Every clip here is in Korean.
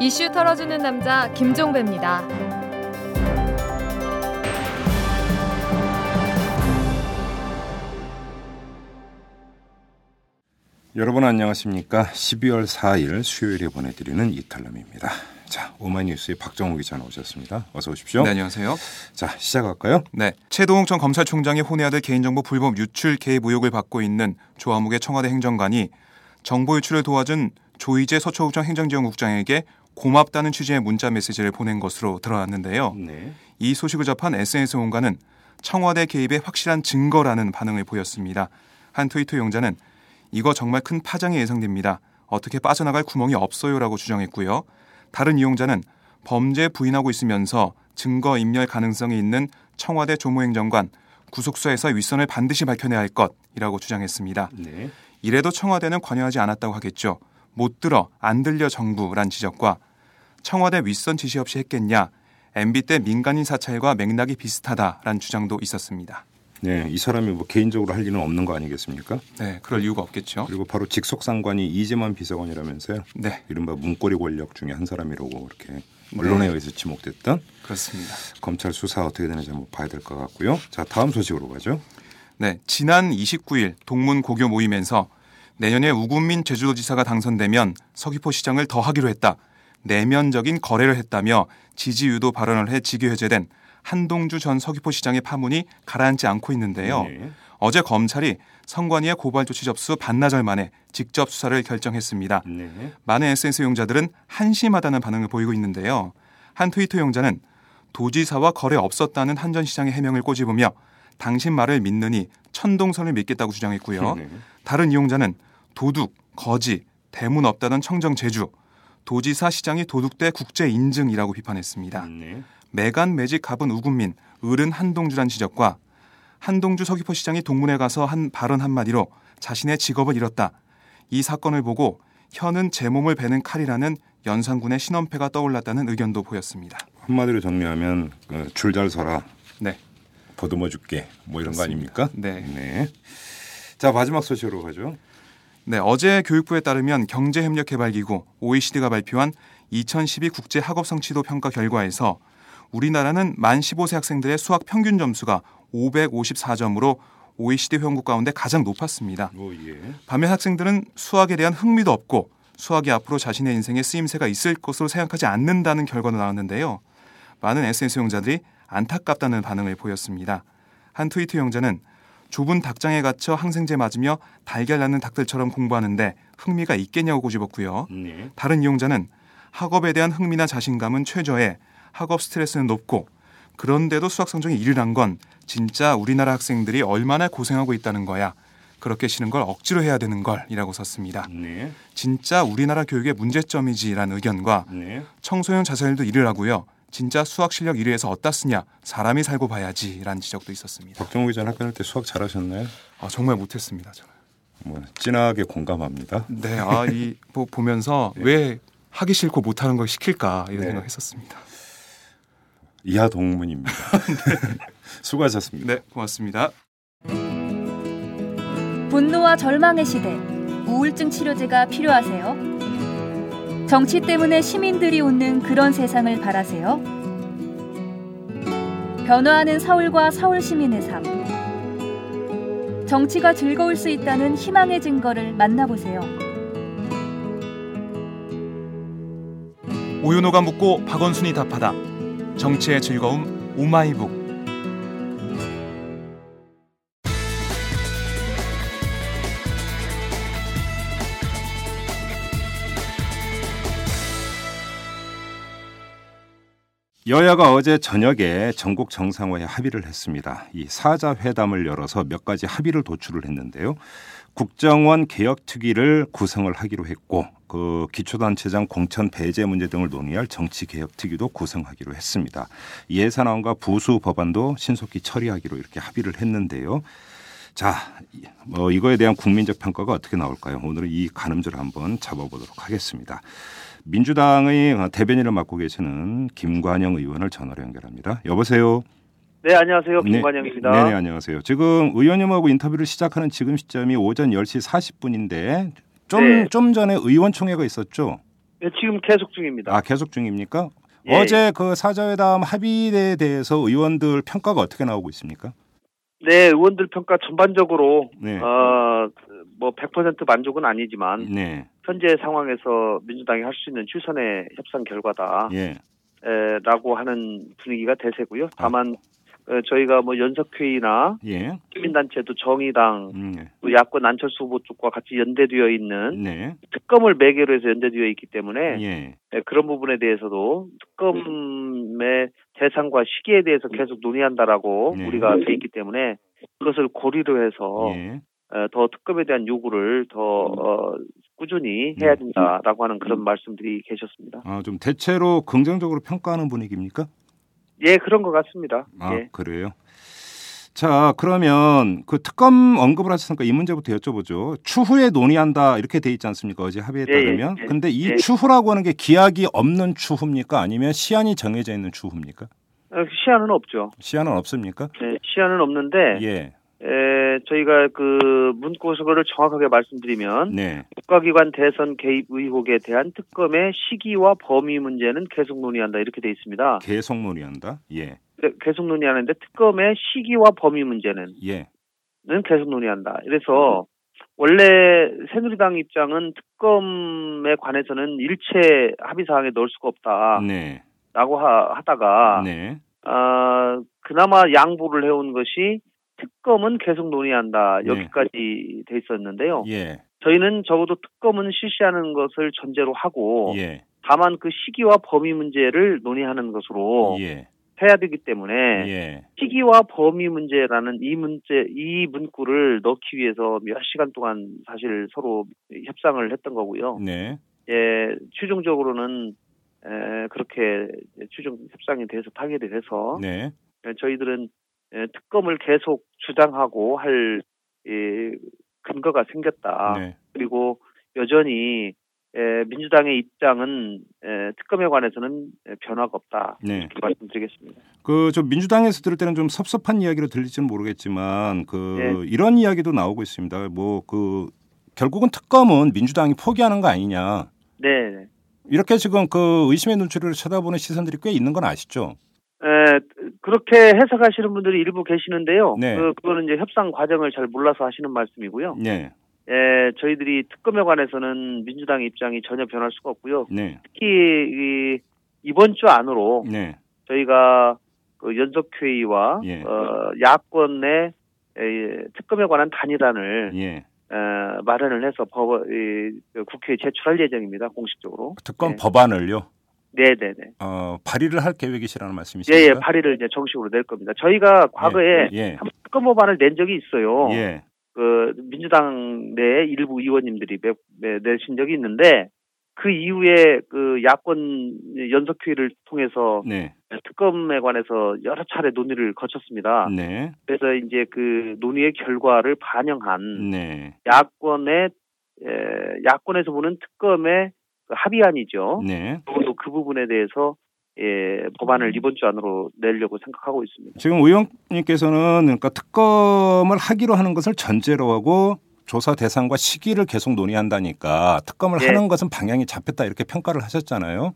이슈 털어주는 남자 김종배입니다. 여러분 안녕하십니까? 12월 4일 수요일에 보내드리는 이탈남입니다. 자, 오마이뉴스의 박정우 기자 나오셨습니다. 어서 오십시오. 네, 안녕하세요. 자, 시작할까요? 네, 최동욱 전 검찰총장의 혼의 아들 개인정보 불법 유출 개입 의혹을 받고 있는 조화묵의 청와대 행정관이 정보 유출을 도와준 조희재 서초구청 행정지원국장에게 고맙다는 취지의 문자 메시지를 보낸 것으로 드러났는데요. 네. 이 소식을 접한 SNS 온가는 청와대 개입의 확실한 증거라는 반응을 보였습니다. 한 트위터 용자는 이거 정말 큰 파장이 예상됩니다. 어떻게 빠져나갈 구멍이 없어요라고 주장했고요. 다른 이용자는 범죄 부인하고 있으면서 증거 인멸 가능성이 있는 청와대 조무행정관 구속소에서 윗선을 반드시 밝혀내야 할 것이라고 주장했습니다. 네. 이래도 청와대는 관여하지 않았다고 하겠죠. 못 들어 안 들려 정부란 지적과 청와대 윗선 지시 없이 했겠냐 MB 때 민간인 사찰과 맥락이 비슷하다란 주장도 있었습니다. 네, 이 사람이 뭐 개인적으로 할 일은 없는 거 아니겠습니까? 네, 그럴 이유가 없겠죠. 그리고 바로 직속 상관이 이재만 비서관이라면서요. 네, 이른바 문고리 권력 중에 한 사람이라고 이렇게 언론에 네. 의해서 지목됐던 그렇습니다. 검찰 수사 어떻게 되는지 한번 봐야 될 것 같고요. 자, 다음 소식으로 가죠. 네, 지난 29일 동문 고교 모임에서 내년에 우금민 제주도지사가 당선되면 서귀포 시장을 더 하기로 했다. 내면적인 거래를 했다며 지지 유도 발언을 해 직위 해제된 한동주 전 서귀포 시장의 파문이 가라앉지 않고 있는데요. 네. 어제 검찰이 성관이의 고발 조치 접수 반나절 만에 직접 수사를 결정했습니다. 네. 많은 SNS 용자들은 한심하다는 반응을 보이고 있는데요. 한 트위터 용자는 도지사와 거래 없었다는 한전 시장의 해명을 꼬집으며 당신 말을 믿느니 천동선을 믿겠다고 주장했고요. 네. 다른 이용자는 도둑, 거지, 대문 없다던 청정 제주, 도지사 시장이 도둑대 국제 인증이라고 비판했습니다. 네. 매간 매직 갑은 우군민, 을은 한동주란 지적과 한동주 서귀포 시장이 동문회 가서 한 발언 한마디로 자신의 직업을 잃었다. 이 사건을 보고 현은 제 몸을 베는 칼이라는 연산군의 신원패가 떠올랐다는 의견도 보였습니다. 한마디로 정리하면 어, 줄잘 서라. 네. 보듬어 줄게. 뭐 이런 거 그렇습니다. 아닙니까? 네. 네. 자, 마지막 소식으로 가죠. 네, 어제 교육부에 따르면 경제협력개발기구 OECD가 발표한 2012 국제 학업 성취도 평가 결과에서 우리나라는 만 15세 학생들의 수학 평균 점수가 554점으로 OECD 회원국 가운데 가장 높았습니다. 오, 예. 반면 학생들은 수학에 대한 흥미도 없고 수학이 앞으로 자신의 인생에 쓰임새가 있을 것으로 생각하지 않는다는 결과도 나왔는데요. 많은 SNS 용자들이 안타깝다는 반응을 보였습니다. 한 트위터 용자는 좁은 닭장에 갇혀 항생제 맞으며 달걀 낳는 닭들처럼 공부하는데 흥미가 있겠냐고 꼬집었고요. 네. 다른 이용자는 학업에 대한 흥미나 자신감은 최저에 학업 스트레스는 높고 그런데도 수학 성적이 1위란 건 진짜 우리나라 학생들이 얼마나 고생하고 있다는 거야. 그렇게 싫은 걸 억지로 해야 되는 걸이라고 썼습니다. 네. 진짜 우리나라 교육의 문제점이지라는 의견과 네. 청소년 자살률도 1위라고요. 진짜 수학 실력 1위에서 어디다 쓰냐. 사람이 살고 봐야지라는 지적도 있었습니다. 박정우 기자 학교 다닐 때 수학 잘하셨나요? 아, 정말 못했습니다. 저는. 뭐 진하게 공감합니다. 네, 아, 이 보- 보면서 네. 왜 하기 싫고 못하는 걸 시킬까 이런 네. 생각했었습니다. 이하 동문입니다. 수고하셨습니다. 네, 고맙습니다. 분노와 절망의 시대 우울증 치료제가 필요하세요? 정치 때문에 시민들이 웃는 그런 세상을 바라세요? 변화하는 서울과 서울 시민의 삶 정치가 즐거울 수 있다는 희망의 증거를 만나보세요. 오윤호가 묻고 박원순이 답하다. 정치의 즐거움 오마이북. 여야가 어제 저녁에 전국 정상화에 합의를 했습니다. 이 사자 회담을 열어서 몇 가지 합의를 도출을 했는데요. 국정원 개혁 특위를 구성을 하기로 했고 그 기초단체장 공천 배제 문제 등을 논의할 정치 개혁 특위도 구성하기로 했습니다. 예산안과 부수 법안도 신속히 처리하기로 이렇게 합의를 했는데요. 자, 뭐 이거에 대한 국민적 평가가 어떻게 나올까요? 오늘은 이 가늠제를 한번 잡아보도록 하겠습니다. 민주당의 대변인을 맡고 계시는 김관영 의원을 전화로 연결합니다. 여보세요. 네, 안녕하세요. 네, 김관영입니다. 네 네, 안녕하세요. 지금 의원님하고 인터뷰를 시작하는 지금 시점이 오전 10시 40분인데 좀, 네. 좀 전에 의원총회가 있었죠? 네, 지금 계속 중입니다. 아, 계속 중입니까? 예. 어제 그 사자회담 합의에 대해서 의원들 평가가 어떻게 나오고 있습니까? 네, 의원들 평가 전반적으로 네. 어, 뭐 100% 만족은 아니지만 네. 현재 상황에서 민주당이 할 수 있는 최선의 협상 결과다. 예. 에, 라고 하는 분위기가 대세고요. 다만 어, 저희가 뭐 연석회의나 예. 시민단체도 정의당, 음, 예. 또 야권 안철수 후보 쪽과 같이 연대되어 있는 네. 특검을 매개로 해서 연대되어 있기 때문에 예. 에, 그런 부분에 대해서도 특검의 대상과 시기에 대해서 계속 논의한다라고 네. 우리가 돼 있기 때문에 그것을 고리로 해서 예. 어, 더 특검에 대한 요구를 더 어, 꾸준히 해야 된다라고 하는 그런 말씀들이 계셨습니다. 아, 좀 대체로 긍정적으로 평가하는 분위기입니까? 예, 그런 것 같습니다. 아, 예. 그래요. 자, 그러면 그 특검 언급을 하셨으니까 이 문제부터 여쭤보죠. 추후에 논의한다 이렇게 돼 있지 않습니까? 어제 합의에 예, 예, 따르면. 예. 근데 이 예. 추후라고 하는 게 기약이 없는 추후입니까? 아니면 시한이 정해져 있는 추후입니까? 어, 시한은 없죠. 시한은 없습니까? 네, 시한은 없는데 예. 에, 저희가 그 문구서를 정확하게 말씀드리면 네. 국가기관 대선 개입 의혹에 대한 특검의 시기와 범위 문제는 계속 논의한다 이렇게 돼 있습니다. 계속 논의한다. 예. 네, 계속 논의하는데 특검의 시기와 범위 문제는 예. 는 계속 논의한다. 그래서 원래 새누리당 입장은 특검에 관해서는 일체 합의 사항에 넣을 수가 없다라고 네. 하, 다가 네. 아, 그나마 양보를 해온 것이 특검은 계속 논의한다. 네. 여기까지 돼 있었는데요. 예. 저희는 적어도 특검은 실시하는 것을 전제로 하고 예. 다만 그 시기와 범위 문제를 논의하는 것으로 예. 해야 되기 때문에 예. 시기와 범위 문제라는 이 문제 이 문구를 넣기 위해서 몇 시간 동안 사실 서로 협상을 했던 거고요. 네. 예, 최종적으로는 에, 그렇게 최종 협상이 돼서 타결이 돼서 네. 예, 저희들은 예, 특검을 계속 주장하고 할 예, 근거가 생겼다. 네. 그리고 여전히 예, 민주당의 입장은 예, 특검에 관해서는 예, 변화가 없다. 네. 이렇게 말씀드리겠습니다. 그좀 민주당에서 들을 때는 좀 섭섭한 이야기로 들릴지는 모르겠지만 그 네. 이런 이야기도 나오고 있습니다. 뭐 그 결국은 특검은 민주당이 포기하는 거 아니냐. 네. 네. 이렇게 지금 그 의심의 눈초리를 쳐다보는 시선들이 꽤 있는 건 아시죠? 에, 그렇게 해석하시는 분들이 일부 계시는데요. 네. 그, 그거는 이제 협상 과정을 잘 몰라서 하시는 말씀이고요. 네. 에, 저희들이 특검에 관해서는 민주당 입장이 전혀 변할 수가 없고요. 네. 특히 이, 이번 주 안으로 네. 저희가 그 연석회의와 예. 어, 야권의 에, 특검에 관한 단일안을 예. 에, 마련을 해서 법, 이, 그 국회에 제출할 예정입니다. 공식적으로. 특검 네. 법안을요. 네네네. 어, 발의를 할 계획이시라는 말씀이십니까? 예, 예, 발의를 이제 정식으로 낼 겁니다. 저희가 과거에 예. 한번 특검 법안을 낸 적이 있어요. 예. 그 민주당 내 일부 의원님들이 몇, 내- 내신 적이 있는데 그 이후에 그 야권 연석회의를 통해서 네. 특검에 관해서 여러 차례 논의를 거쳤습니다. 네. 그래서 이제 그 논의의 결과를 반영한 네. 야권의 에, 야권에서 보는 특검의 그 합의안이죠. 네. 적어도 그 부분에 대해서 예, 법안을 이번 주 안으로 내려고 생각하고 있습니다. 지금 의원님께서는 그러니까 특검을 하기로 하는 것을 전제로 하고 조사 대상과 시기를 계속 논의한다니까 특검을 예. 하는 것은 방향이 잡혔다 이렇게 평가를 하셨잖아요.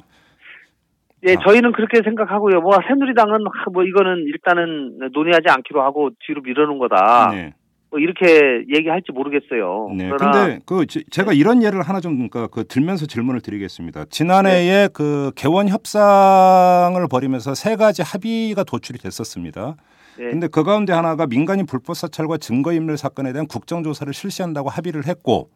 예, 아. 저희는 그렇게 생각하고요. 뭐 새누리당은 아, 뭐 이거는 일단은 논의하지 않기로 하고 뒤로 미루는 거다. 네. 뭐 이렇게 얘기할지 모르겠어요. 네. 근데 그 제- 제가 이런 예를 하나 좀 그러니까 그 들면서 질문을 드리겠습니다. 지난해에 그 개원 협상을 벌이면서 세 가지 합의가 도출이 됐었습니다. 네. 근데 그 가운데 하나가 민간인 불법 사찰과 증거인멸 사건에 대한 국정조사를 실시한다고 합의를 했고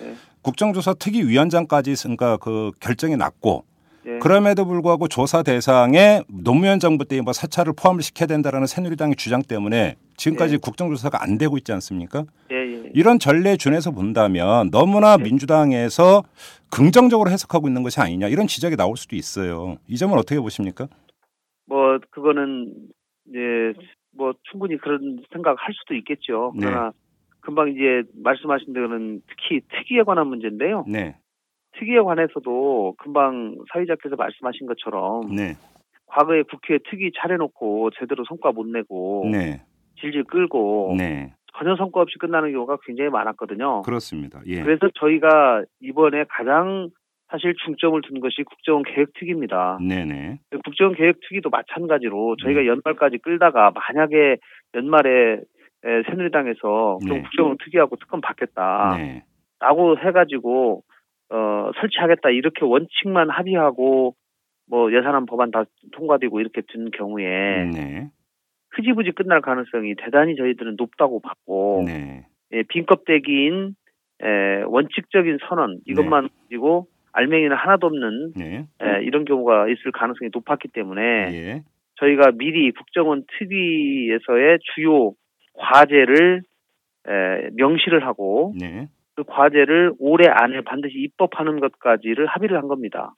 네. 국정조사 특위 위원장까지 그러니까 그 결정이 났고 예, 그럼에도 불구하고 조사 대상에 노무현 정부 때 뭐 사찰을 포함을 시켜야 된다라는 새누리당의 주장 때문에 지금까지 네. 국정조사가 안 되고 있지 않습니까? 예, 예. 이런 전례 준해서 본다면 너무나 네. 민주당에서 긍정적으로 해석하고 있는 것이 아니냐 이런 지적이 나올 수도 있어요. 이 점은 어떻게 보십니까? 뭐 그거는 이제 뭐 충분히 그런 생각할 수도 있겠죠. 네. 그러나 금방 이제 말씀하신 대로는 특히 특위에 관한 문제인데요. 네, 특위에 관해서도 금방 사회자께서 말씀하신 것처럼 네, 과거에 국회 특위 차려놓고 제대로 성과 못 내고 네, 질질 끌고 네, 전혀 성과 없이 끝나는 경우가 굉장히 많았거든요. 그렇습니다. 예. 그래서 저희가 이번에 가장 사실 중점을 둔 것이 국정원 개혁특위입니다. 네네. 국정원 개혁특위도 마찬가지로 저희가 네. 연말까지 끌다가 만약에 연말에 에, 새누리당에서 네. 좀 국정원 특위하고 특검 받겠다. 네. 라고 해가지고 어 설치하겠다 이렇게 원칙만 합의하고 뭐 예산안 법안 다 통과되고 이렇게 된 경우에 네. 흐지부지 끝날 가능성이 대단히 저희들은 높다고 봤고 네. 예, 빈껍데기인 에, 원칙적인 선언 이것만 가지고 알맹이는 하나도 없는 네. 에, 이런 경우가 있을 가능성이 높았기 때문에 예. 저희가 미리 국정원 특위에서의 주요 과제를 에, 명시를 하고 네. 그 과제를 올해 안에 반드시 입법하는 것까지를 합의를 한 겁니다.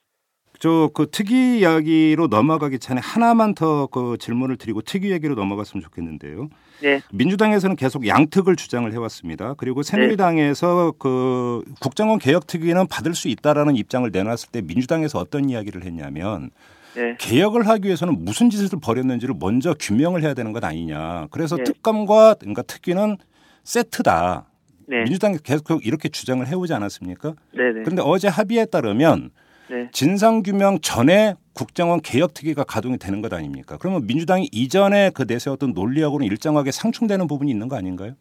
저 그 특위 이야기로 넘어가기 전에 하나만 더 그 질문을 드리고 특위 얘기로 넘어갔으면 좋겠는데요. 네. 민주당에서는 계속 양특을 주장을 해왔습니다. 그리고 새누리당에서 그 국정원 개혁 특위는 받을 수 있다라는 입장을 내놨을 때 민주당에서 어떤 이야기를 했냐면 네. 개혁을 하기 위해서는 무슨 짓을 벌였는지를 먼저 규명을 해야 되는 것 아니냐. 그래서 네. 특검과 그러니까 특위는 세트다. 네. 민주당이 계속 이렇게 주장을 해오지 않았습니까? 네. 네. 그런데 어제 합의에 따르면 네. 진상규명 전에 국정원 개혁특위가 가동이 되는 것 아닙니까? 그러면 민주당이 이전에 그 내세웠던 논리하고는 일정하게 상충되는 부분이 있는 거 아닌가요?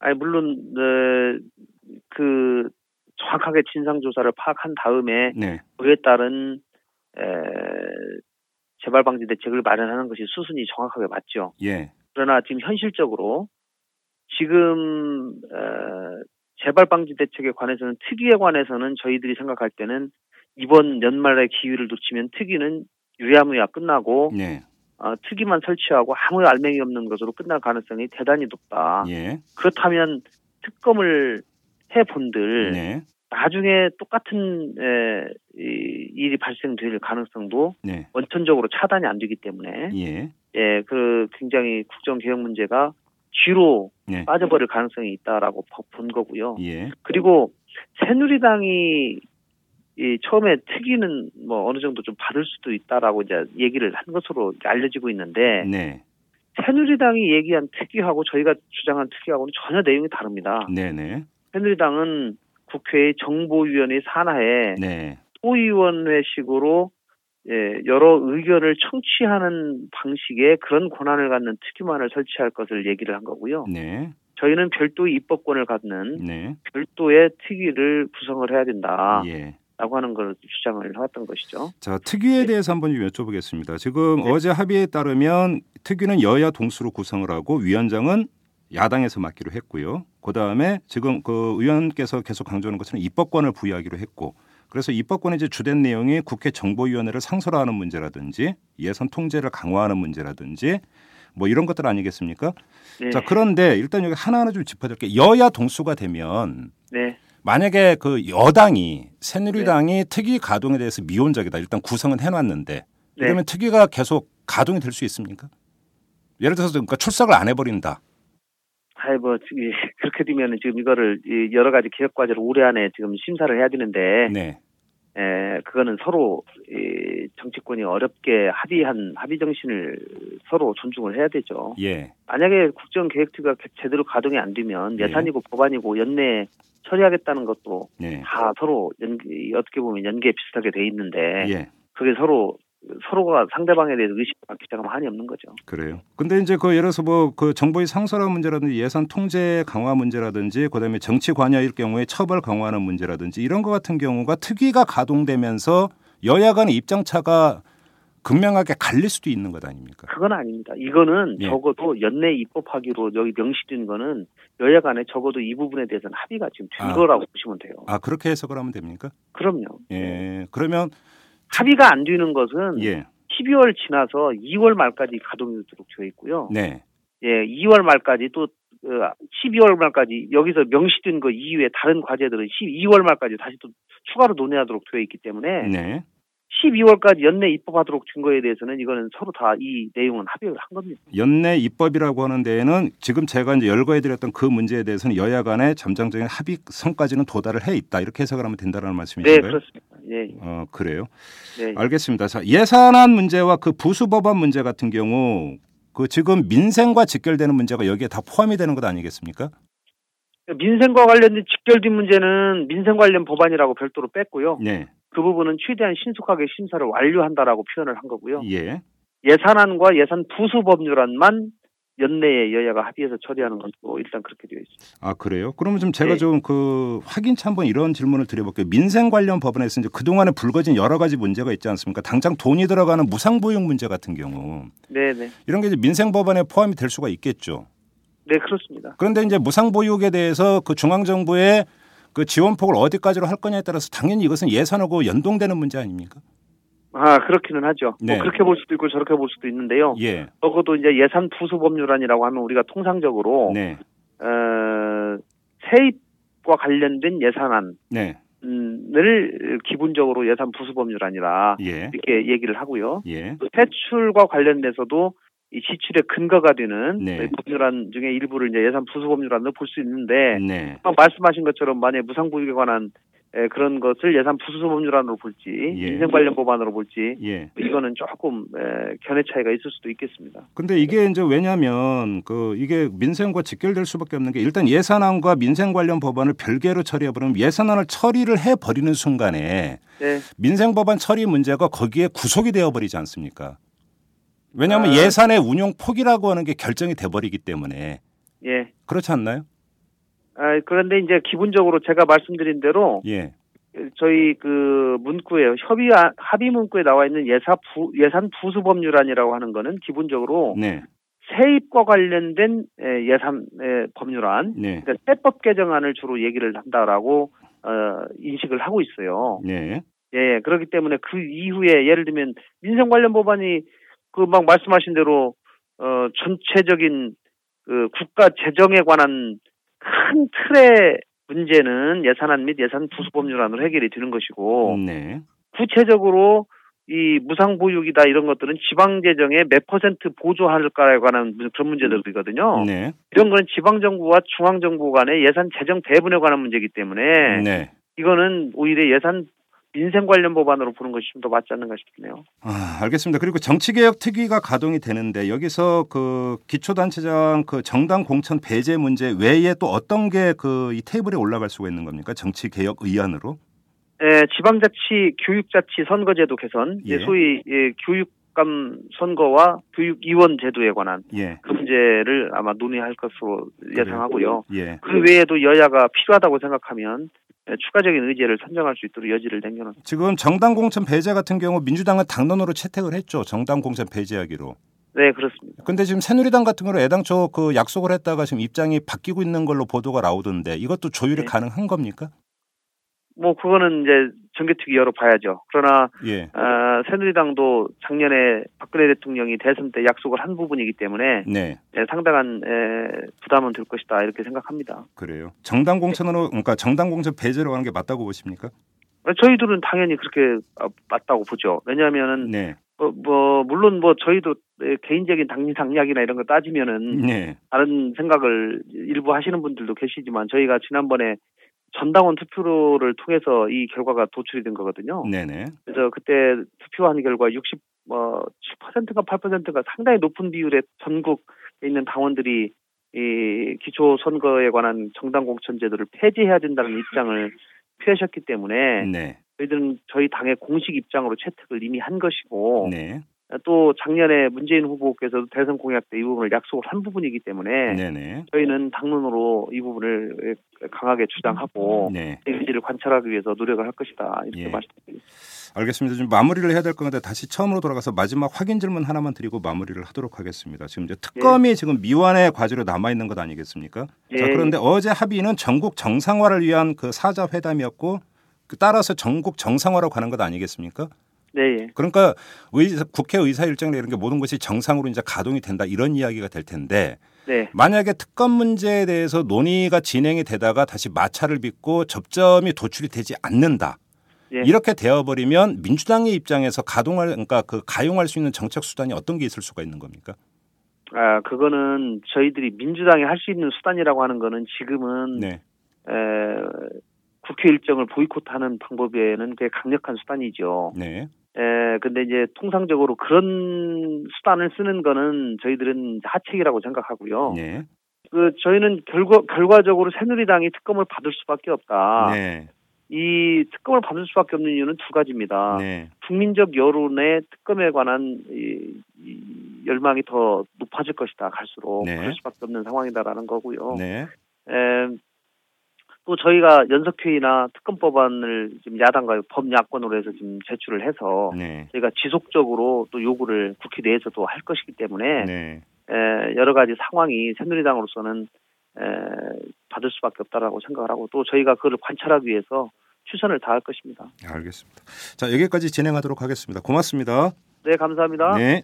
아니 물론 어, 그 정확하게 진상 조사를 파악한 다음에 네. 그에 따른 에, 재발 방지 대책을 마련하는 것이 수순이 정확하게 맞죠. 예. 그러나 지금 현실적으로 지금 어, 재발 방지 대책에 관해서는 특위에 관해서는 저희들이 생각할 때는 이번 연말에 기회를 놓치면 특위는 유야무야 끝나고 네. 어, 특위만 설치하고 아무 알맹이 없는 것으로 끝날 가능성이 대단히 높다. 예. 그렇다면 특검을 해본들 네. 나중에 똑같은 에, 이, 일이 발생될 가능성도 네. 원천적으로 차단이 안 되기 때문에 예. 예, 그 굉장히 국정 개혁 문제가 뒤로 네. 빠져버릴 가능성이 있다라고 보- 본 거고요. 예. 그리고 새누리당이 이 처음에 특위는 뭐 어느 정도 좀 받을 수도 있다라고 이제 얘기를 한 것으로 알려지고 있는데 네. 새누리당이 얘기한 특위하고 저희가 주장한 특위하고는 전혀 내용이 다릅니다. 네. 네. 새누리당은 국회의 정보위원회 산하에 네. 소위원회식으로 예, 여러 의견을 청취하는 방식의 그런 권한을 갖는 특위만을 설치할 것을 얘기를 한 거고요. 네. 저희는 별도의 입법권을 갖는 네. 별도의 특위를 구성을 해야 된다라고 예. 하는 걸 주장을 해왔던 것이죠. 자, 특위에 대해서 한번 좀 여쭤보겠습니다. 지금 어제 합의에 따르면 특위는 여야 동수로 구성을 하고 위원장은 야당에서 맡기로 했고요. 그 다음에 지금 그 의원께서 계속 강조하는 것처럼 입법권을 부여하기로 했고, 그래서 입법권의 이제 주된 내용이 국회 정보위원회를 상설화하는 문제라든지 예선 통제를 강화하는 문제라든지 뭐 이런 것들 아니겠습니까? 네. 자, 그런데 일단 여기 하나하나 좀 짚어드릴게요. 여야 동수가 되면 네. 만약에 그 여당이 새누리당이 특위 가동에 대해서 미온적이다. 일단 구성은 해놨는데 네. 그러면 특위가 계속 가동이 될 수 있습니까? 예를 들어서 그러니까 출석을 안 해버린다. 아이 뭐 이- 그렇게 되면은 지금 이거를 이 여러 가지 개혁 과제를 올해 안에 지금 심사를 해야 되는데 네, 에, 그거는 서로 이 정치권이 어렵게 합의한 합의 정신을 서로 존중을 해야 되죠. 예, 만약에 국정개혁특위가 제대로 가동이 안 되면 네. 예산이고 법안이고 연내 처리하겠다는 것도 네, 다 서로 연, 어떻게 보면 연계 비슷하게 돼 있는데 예, 그게 서로 서로가 상대방에 대해서 의식을 갖기 시작하면 한이 없는 거죠. 그래요. 근데 이제 그 예를 들어서 뭐 그 정보의 상설화 문제라든지 예산 통제 강화 문제라든지 그다음에 정치 관여일 경우에 처벌 강화하는 문제라든지 이런 것 같은 경우가 특위가 가동되면서 여야 간의 입장 차가 극명하게 갈릴 수도 있는 것 아닙니까? 그건 아닙니다. 이거는 예. 적어도 연내 입법하기로 여기 명시된 거는 여야 간에 적어도 이 부분에 대해서는 합의가 지금 된 아. 거라고 보시면 돼요. 아 그렇게 해석을 하면 됩니까? 그럼요. 예, 그러면 합의가 안 되는 것은 예, 12월 지나서 2월 말까지 가동이 되도록 되어 있고요. 네, 예, 2월 말까지 또 어, 12월 말까지 여기서 명시된 거 이후에 다른 과제들은 12월 말까지 다시 또 추가로 논의하도록 되어 있기 때문에 네. 12월까지 연내 입법하도록 된 거에 대해서는 이거는 서로 다 이 내용은 합의를 한 겁니다. 연내 입법이라고 하는 데에는 지금 제가 이제 열거해드렸던 그 문제에 대해서는 여야 간의 잠정적인 합의성까지는 도달을 해 있다 이렇게 해석을 하면 된다는 네, 말씀이신가요? 그렇습니다. 예, 어 그래요. 네. 알겠습니다. 자, 예산안 문제와 그 부수법안 문제 같은 경우 그 지금 민생과 직결되는 문제가 여기에 다 포함이 되는 것 아니겠습니까? 민생과 관련된 직결된 문제는 민생 관련 법안이라고 별도로 뺐고요. 네. 그 부분은 최대한 신속하게 심사를 완료한다라고 표현을 한 거고요. 예. 예산안과 예산 부수 법률안만 연내에 여야가 합의해서 처리하는 것도 일단 그렇게 되어 있습니다. 아 그래요? 그러면 좀 제가 네. 좀그 확인차 한번 이런 질문을 드려볼게요. 민생 관련 법안에서 이제 그 동안에 불거진 여러 가지 문제가 있지 않습니까? 당장 돈이 들어가는 무상보육 문제 같은 경우 네네. 이런 게 이제 민생 법안에 포함이 될 수가 있겠죠. 네, 그렇습니다. 그런데 이제 무상보육에 대해서 그 중앙 정부의 그 지원폭을 어디까지로 할 거냐에 따라서 당연히 이것은 예산하고 연동되는 문제 아닙니까? 아, 그렇기는 하죠. 네. 뭐 그렇게 볼 수도 있고 저렇게 볼 수도 있는데요. 예. 적어도 이제 예산 부수 법률안이라고 하면 우리가 통상적으로 네. 어, 세입과 관련된 예산안을 네. 기본적으로 예산 부수 법률안이라 예. 이렇게 얘기를 하고요. 예. 또 세출과 관련돼서도 이 지출의 근거가 되는 네. 법률안 중에 일부를 이제 예산 부수 법률안으로 볼 수 있는데 네. 말씀하신 것처럼 만약 무상보육에 관한 에, 그런 것을 예산 부수 법률안으로 볼지 예. 민생 관련 법안으로 볼지 예. 이거는 조금 에, 견해 차이가 있을 수도 있겠습니다. 근데 이게 이제 왜냐면 그 이게 민생과 직결될 수밖에 없는 게 일단 예산안과 민생 관련 법안을 별개로 처리해 버리면 예산안을 처리를 해 버리는 순간에 네, 민생 법안 처리 문제가 거기에 구속이 되어 버리지 않습니까? 왜냐하면 아. 예산의 운용 폭이라고 하는 게 결정이 돼 버리기 때문에 예. 그렇지 않나요? 아, 그런데 이제 기본적으로 제가 말씀드린 대로 예. 저희 그 문구에 협의 합의 문구에 나와 있는 예산 부 예산 부수 법률안이라고 하는 거는 기본적으로 네. 세입과 관련된 에, 예산 에, 법률안, 네. 그러니까 세법 개정안을 주로 얘기를 한다라고 어, 인식을 하고 있어요. 네. 예, 그렇기 때문에 그 이후에 예를 들면 민생 관련 법안이 그 막 말씀하신 대로 어 전체적인 그 국가 재정에 관한 큰 틀의 문제는 예산안 및 예산 부수 법률안으로 해결이 되는 것이고 네. 구체적으로 이 무상 보육이다 이런 것들은 지방 재정에 몇 퍼센트 보조할까에 관한 문- 그런 문제들이거든요. 네. 이런 거는 지방 정부와 중앙 정부 간의 예산 재정 배분에 관한 문제이기 때문에 네. 이거는 오히려 예산 민생 관련 법안으로 보는 것이 좀 더 맞지 않는가 싶네요. 아, 알겠습니다. 그리고 정치개혁 특위가 가동이 되는데 여기서 그 기초단체장 그 정당 공천 배제 문제 외에 또 어떤 게 그 이 테이블에 올라갈 수가 있는 겁니까? 정치개혁 의안으로? 예, 지방자치 교육자치 선거제도 개선, 예. 예, 소위 예, 교육 감 선거와 교육위원 제도에 관한 예. 그 문제를 아마 논의할 것으로 예상하고요. 예. 그 외에도 여야가 필요하다고 생각하면 예, 추가적인 의제를 선정할 수 있도록 여지를 남겨놓습니다. 지금 정당 공천 배제 같은 경우 민주당은 당론으로 채택을 했죠. 정당 공천 배제하기로. 네, 그렇습니다. 근데 지금 새누리당 같은 경우는 애당초 그 약속을 했다가 지금 입장이 바뀌고 있는 걸로 보도가 나오던데 이것도 조율이 네. 가능한 겁니까? 뭐 그거는 이제 정개특위 열어봐야죠. 그러나 예. 어, 새누리당도 작년에 박근혜 대통령이 대선 때 약속을 한 부분이기 때문에 네. 예, 상당한 에, 부담은 될 것이다 이렇게 생각합니다. 그래요. 정당 공천으로 그러니까 정당 공천 배제로 하는 게 맞다고 보십니까? 저희들은 당연히 그렇게 아, 맞다고 보죠. 왜냐하면은 네. 어, 뭐 물론 뭐 저희도 에, 개인적인 당리 당략이나 이런 거 따지면은 네. 다른 생각을 일부 하시는 분들도 계시지만 저희가 지난번에 전당원 투표를 통해서 이 결과가 도출이 된 거거든요. 네네. 그래서 그때 투표한 결과 60, 뭐, 7%가 8%가 상당히 높은 비율의 전국에 있는 당원들이 이 기초 선거에 관한 정당 공천 제도를 폐지해야 된다는 입장을 표하셨기 때문에 네. 저희들은 저희 당의 공식 입장으로 채택을 이미 한 것이고 네. 또 작년에 문재인 후보께서도 대선 공약 때 이 부분을 약속을 한 부분이기 때문에 네네. 저희는 당론으로 이 부분을 강하게 주장하고 네. 의지를 관찰하기 위해서 노력을 할 것이다 이렇게 예. 말씀드립니다. 알겠습니다. 좀 마무리를 해야 될 건데 다시 처음으로 돌아가서 마지막 확인 질문 하나만 드리고 마무리를 하도록 하겠습니다. 지금 이제 특검이 지금 미완의 과제로 남아 있는 것 아니겠습니까? 자, 예. 그런데 어제 합의는 전국 정상화를 위한 그 사자 회담이었고 그 따라서 전국 정상화로 가는 것 아니겠습니까? 네, 예. 그러니까 의사, 국회 의사 일정이나 이런 게 모든 것이 정상으로 이제 가동이 된다 이런 이야기가 될 텐데 네, 만약에 특검 문제에 대해서 논의가 진행이 되다가 다시 마찰을 빚고 접점이 도출이 되지 않는다. 예. 이렇게 되어버리면 민주당의 입장에서 가동할 그러니까 그 가용할 수 있는 정책 수단이 어떤 게 있을 수가 있는 겁니까? 아 그거는 저희들이 민주당이 할 수 있는 수단이라고 하는 거는 지금은 네, 에, 국회 일정을 보이콧하는 방법에는 꽤 강력한 수단이죠. 네, 에, 근데 이제 통상적으로 그런 수단을 쓰는 거는 저희들은 하책이라고 생각하고요. 네. 그 저희는 결과 결과적으로 새누리당이 특검을 받을 수밖에 없다. 네. 이 특검을 받을 수밖에 없는 이유는 두 가지입니다. 네. 국민적 여론의 특검에 관한 이, 이 열망이 더 높아질 것이다 갈수록 네. 그럴 수밖에 없는 상황이다라는 거고요. 네. 에, 또 저희가 연석회의나 특검 법안을 지금 야당과 법야권으로 해서 지금 제출을 해서 네. 저희가 지속적으로 또 요구를 국회 내에서도 할 것이기 때문에 네. 에, 여러 가지 상황이 새누리당으로서는 에, 받을 수밖에 없다라고 생각을 하고 또 저희가 그걸 관찰하기 위해서 최선을 다할 것입니다. 알겠습니다. 자, 여기까지 진행하도록 하겠습니다. 고맙습니다. 네, 감사합니다. 네.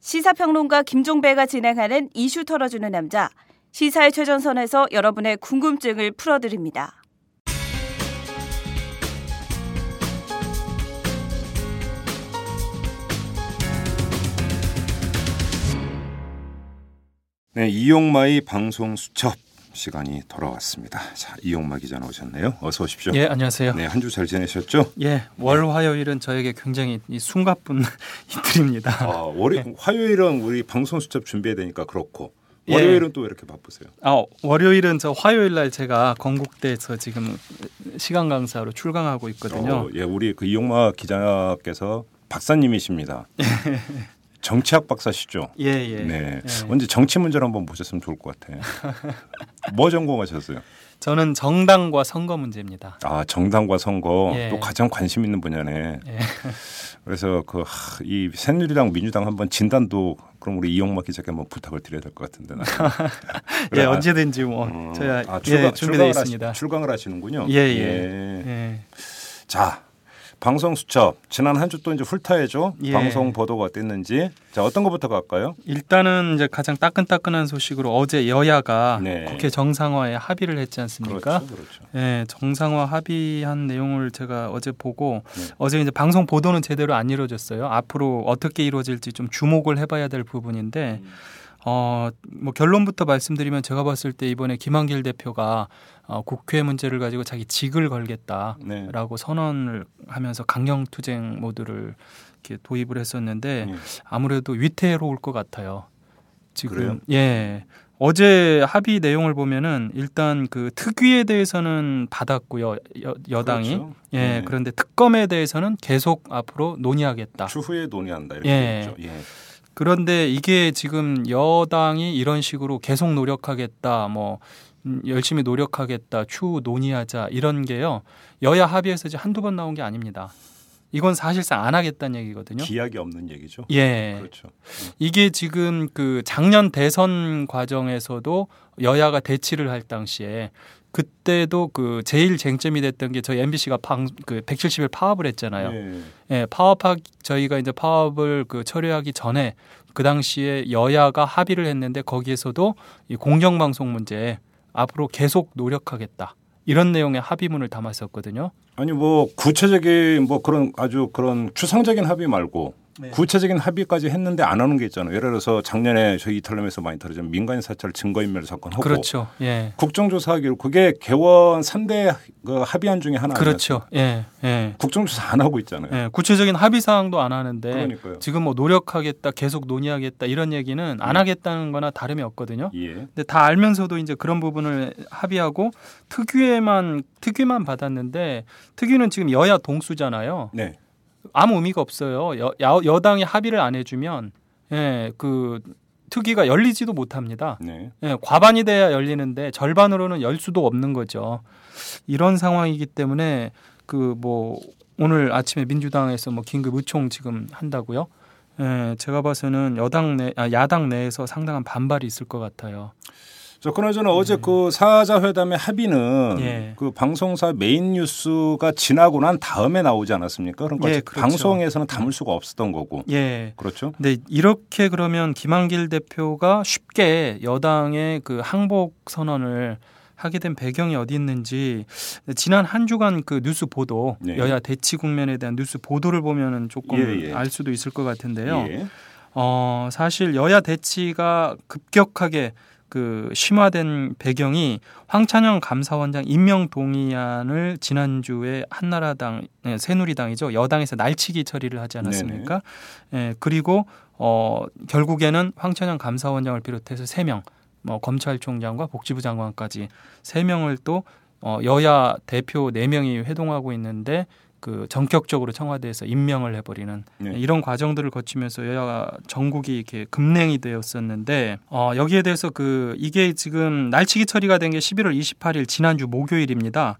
시사평론가 김종배가 진행하는 이슈 털어주는 남자. 시사의 최전선에서 여러분의 궁금증을 풀어드립니다. 네, 이용마의 방송 수첩 시간이 돌아왔습니다. 자, 이용마 기자 나오셨네요. 어서 오십시오. 예, 안녕하세요. 네, 한 주 잘 지내셨죠? 예, 월 화요일은 저에게 굉장히 이 숨가쁜 이틀입니다. 아, 월요 화요일은 우리 방송 수첩 준비해야 되니까 그렇고 예. 월요일은 또 왜 이렇게 바쁘세요? 아, 월요일은 저 화요일 날 제가 건국대에서 지금 시간 강사로 출강하고 있거든요. 어, 예, 우리 그 이용마 기자께서 박사님이십니다. 정치학 박사시죠? 예, 예. 네. 예. 언제 정치 문제를 한번 보셨으면 좋을 것 같아요. 뭐 전공하셨어요? 저는 정당과 선거 문제입니다. 아, 정당과 선거 예. 또 가장 관심 있는 분야네. 예. 그래서 그 이 새누리당 민주당 한번 진단도 그럼 우리 이용마 기자께 한번 부탁을 드려야 될 것 같은데. 나는. 예, 그래, 아, 언제든지 뭐 어, 저야 아, 예, 준비되어 출강을 있습니다. 하시, 출강을 하시는군요. 예, 예. 예. 자, 방송 수첩 지난 한 주 또 이제 훑어야죠. 예. 방송 보도가 어땠는지. 자, 어떤 것부터 갈까요? 일단은 이제 가장 따끈따끈한 소식으로 어제 여야가 네. 국회 정상화에 합의를 했지 않습니까? 그렇죠, 그렇죠. 예, 정상화 합의한 내용을 제가 어제 보고 네. 어제 이제 방송 보도는 제대로 안 이루어졌어요. 앞으로 어떻게 이루어질지 좀 주목을 해봐야 될 부분인데 음. 어, 뭐 결론부터 말씀드리면 제가 봤을 때 이번에 김한길 대표가 어, 국회 문제를 가지고 자기 직을 걸겠다라고 네. 선언을 하면서 강령 투쟁 모드를 이렇게 도입을 했었는데 예. 아무래도 위태로울 것 같아요. 지금 그래요? 예. 어제 합의 내용을 보면은 일단 그 특위에 대해서는 받았고요. 여, 여당이. 그렇죠. 예. 네. 그런데 특검에 대해서는 계속 앞으로 논의하겠다. 추후에 논의한다 이렇게 예. 됐죠. 예. 그런데 이게 지금 여당이 이런 식으로 계속 노력하겠다. 뭐 음, 열심히 노력하겠다. 추후 논의하자. 이런 게요. 여야 합의에서 이제 한두 번 나온 게 아닙니다. 이건 사실상 안 하겠다는 얘기거든요. 기약이 없는 얘기죠. 예. 그렇죠. 이게 지금 그 작년 대선 과정에서도 여야가 대치를 할 당시에 그때도 그 제일 쟁점이 됐던 게 저희 MBC가 방, 그 170일 파업을 했잖아요. 예. 예, 파업하 저희가 이제 파업을 그 처리하기 전에 그 당시에 여야가 합의를 했는데 거기에서도 이 공영 방송 문제 앞으로 계속 노력하겠다. 이런 내용의 합의문을 담았었거든요. 아니 뭐 구체적인 뭐 그런 아주 그런 추상적인 합의 말고 네. 구체적인 합의까지 했는데 안 하는 게 있잖아요. 예를 들어서 작년에 저희 이탈림에서 많이 다루던 민간 사찰 증거인멸 사건 하고 그렇죠. 예. 국정조사하기로 그게 개원 3대 그 합의안 중에 하나 그렇죠. 예. 예. 국정조사 안 하고 있잖아요. 예, 구체적인 합의 사항도 안 하는데 그러니까요. 지금 뭐 노력하겠다, 계속 논의하겠다 이런 얘기는 안 하겠다는 거나 다름이 없거든요. 예. 근데 다 알면서도 이제 그런 부분을 합의하고 특위에만 특위만 받았는데 특위는 지금 여야 동수잖아요. 네. 아무 의미가 없어요. 여, 야- 여당이 합의를 안 해주면 예, 그 특위가 열리지도 못합니다. 네. 예, 과반이 돼야 열리는데 절반으로는 열 수도 없는 거죠. 이런 상황이기 때문에 그 뭐 오늘 아침에 민주당에서 뭐 긴급 의총 지금 한다고요. 예, 제가 봐서는 여당 내 아, 야당 내에서 상당한 반발이 있을 것 같아요. 저 그나저나 어제 그 사자 회담의 합의는 예. 그 방송사 메인 뉴스가 지나고 난 다음에 나오지 않았습니까? 그러니까 예, 그렇죠. 방송에서는 담을 수가 없었던 거고. 예. 그렇죠? 근데 이렇게 그러면 김한길 대표가 쉽게 여당의 그 항복 선언을 하게 된 배경이 어디 있는지 지난 한 주간 그 뉴스 보도 네. 여야 대치 국면에 대한 뉴스 보도를 보면은 조금 예, 예. 알 수도 있을 것 같은데요. 예. 어, 사실 여야 대치가 급격하게 그 심화된 배경이 황찬영 감사원장 임명 동의안을 지난주에 한나라당 네, 새누리당이죠 여당에서 날치기 처리를 하지 않았습니까? 예, 그리고 어 결국에는 황찬영 감사원장을 비롯해서 세 명, 뭐 검찰총장과 복지부 장관까지 세 명을 또 어, 여야 대표 네 명이 회동하고 있는데 그 전격적으로 청와대에서 임명을 해버리는 네. 이런 과정들을 거치면서 여야 전국이 이렇게 급냉이 되었었는데 어, 여기에 대해서 그 이게 지금 날치기 처리가 된 게 11월 28일 지난주 목요일입니다.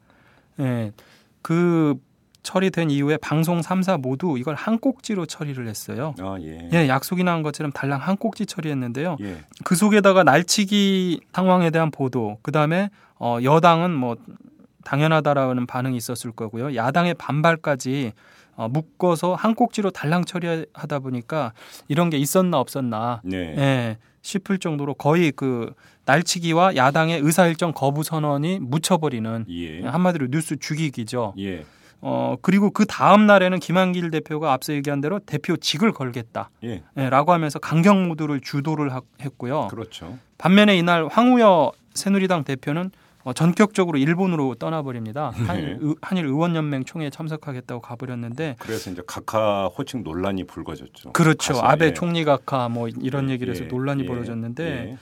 예, 그 처리된 이후에 방송 3사 모두 이걸 한 꼭지로 처리를 했어요. 아 예. 예, 약속이 난 것처럼 달랑 한 꼭지 처리했는데요. 예. 그 속에다가 날치기 상황에 대한 보도, 그 다음에 어, 여당은 뭐 당연하다라는 반응이 있었을 거고요. 야당의 반발까지 어, 묶어서 한 꼭지로 달랑 처리하다 보니까 이런 게 있었나 없었나 네. 예, 싶을 정도로 거의 그 날치기와 야당의 의사일정 거부 선언이 묻혀버리는 예. 한마디로 뉴스 죽이기죠. 예. 어 그리고 그 다음 날에는 김한길 대표가 앞서 얘기한 대로 대표직을 걸겠다. 예. 예, 라고 하면서 강경 모드를 주도를 하- 했고요. 그렇죠. 반면에 이날 황우여 새누리당 대표는 어, 전격적으로 일본으로 떠나버립니다. 한일, 의- 한일 의원연맹 총회에 참석하겠다고 가버렸는데 그래서 이제 각하 호칭 논란이 불거졌죠. 그렇죠. 가서, 아베 예. 총리 각하 뭐 이런 얘기를 해서 예, 논란이 예, 벌어졌는데 예.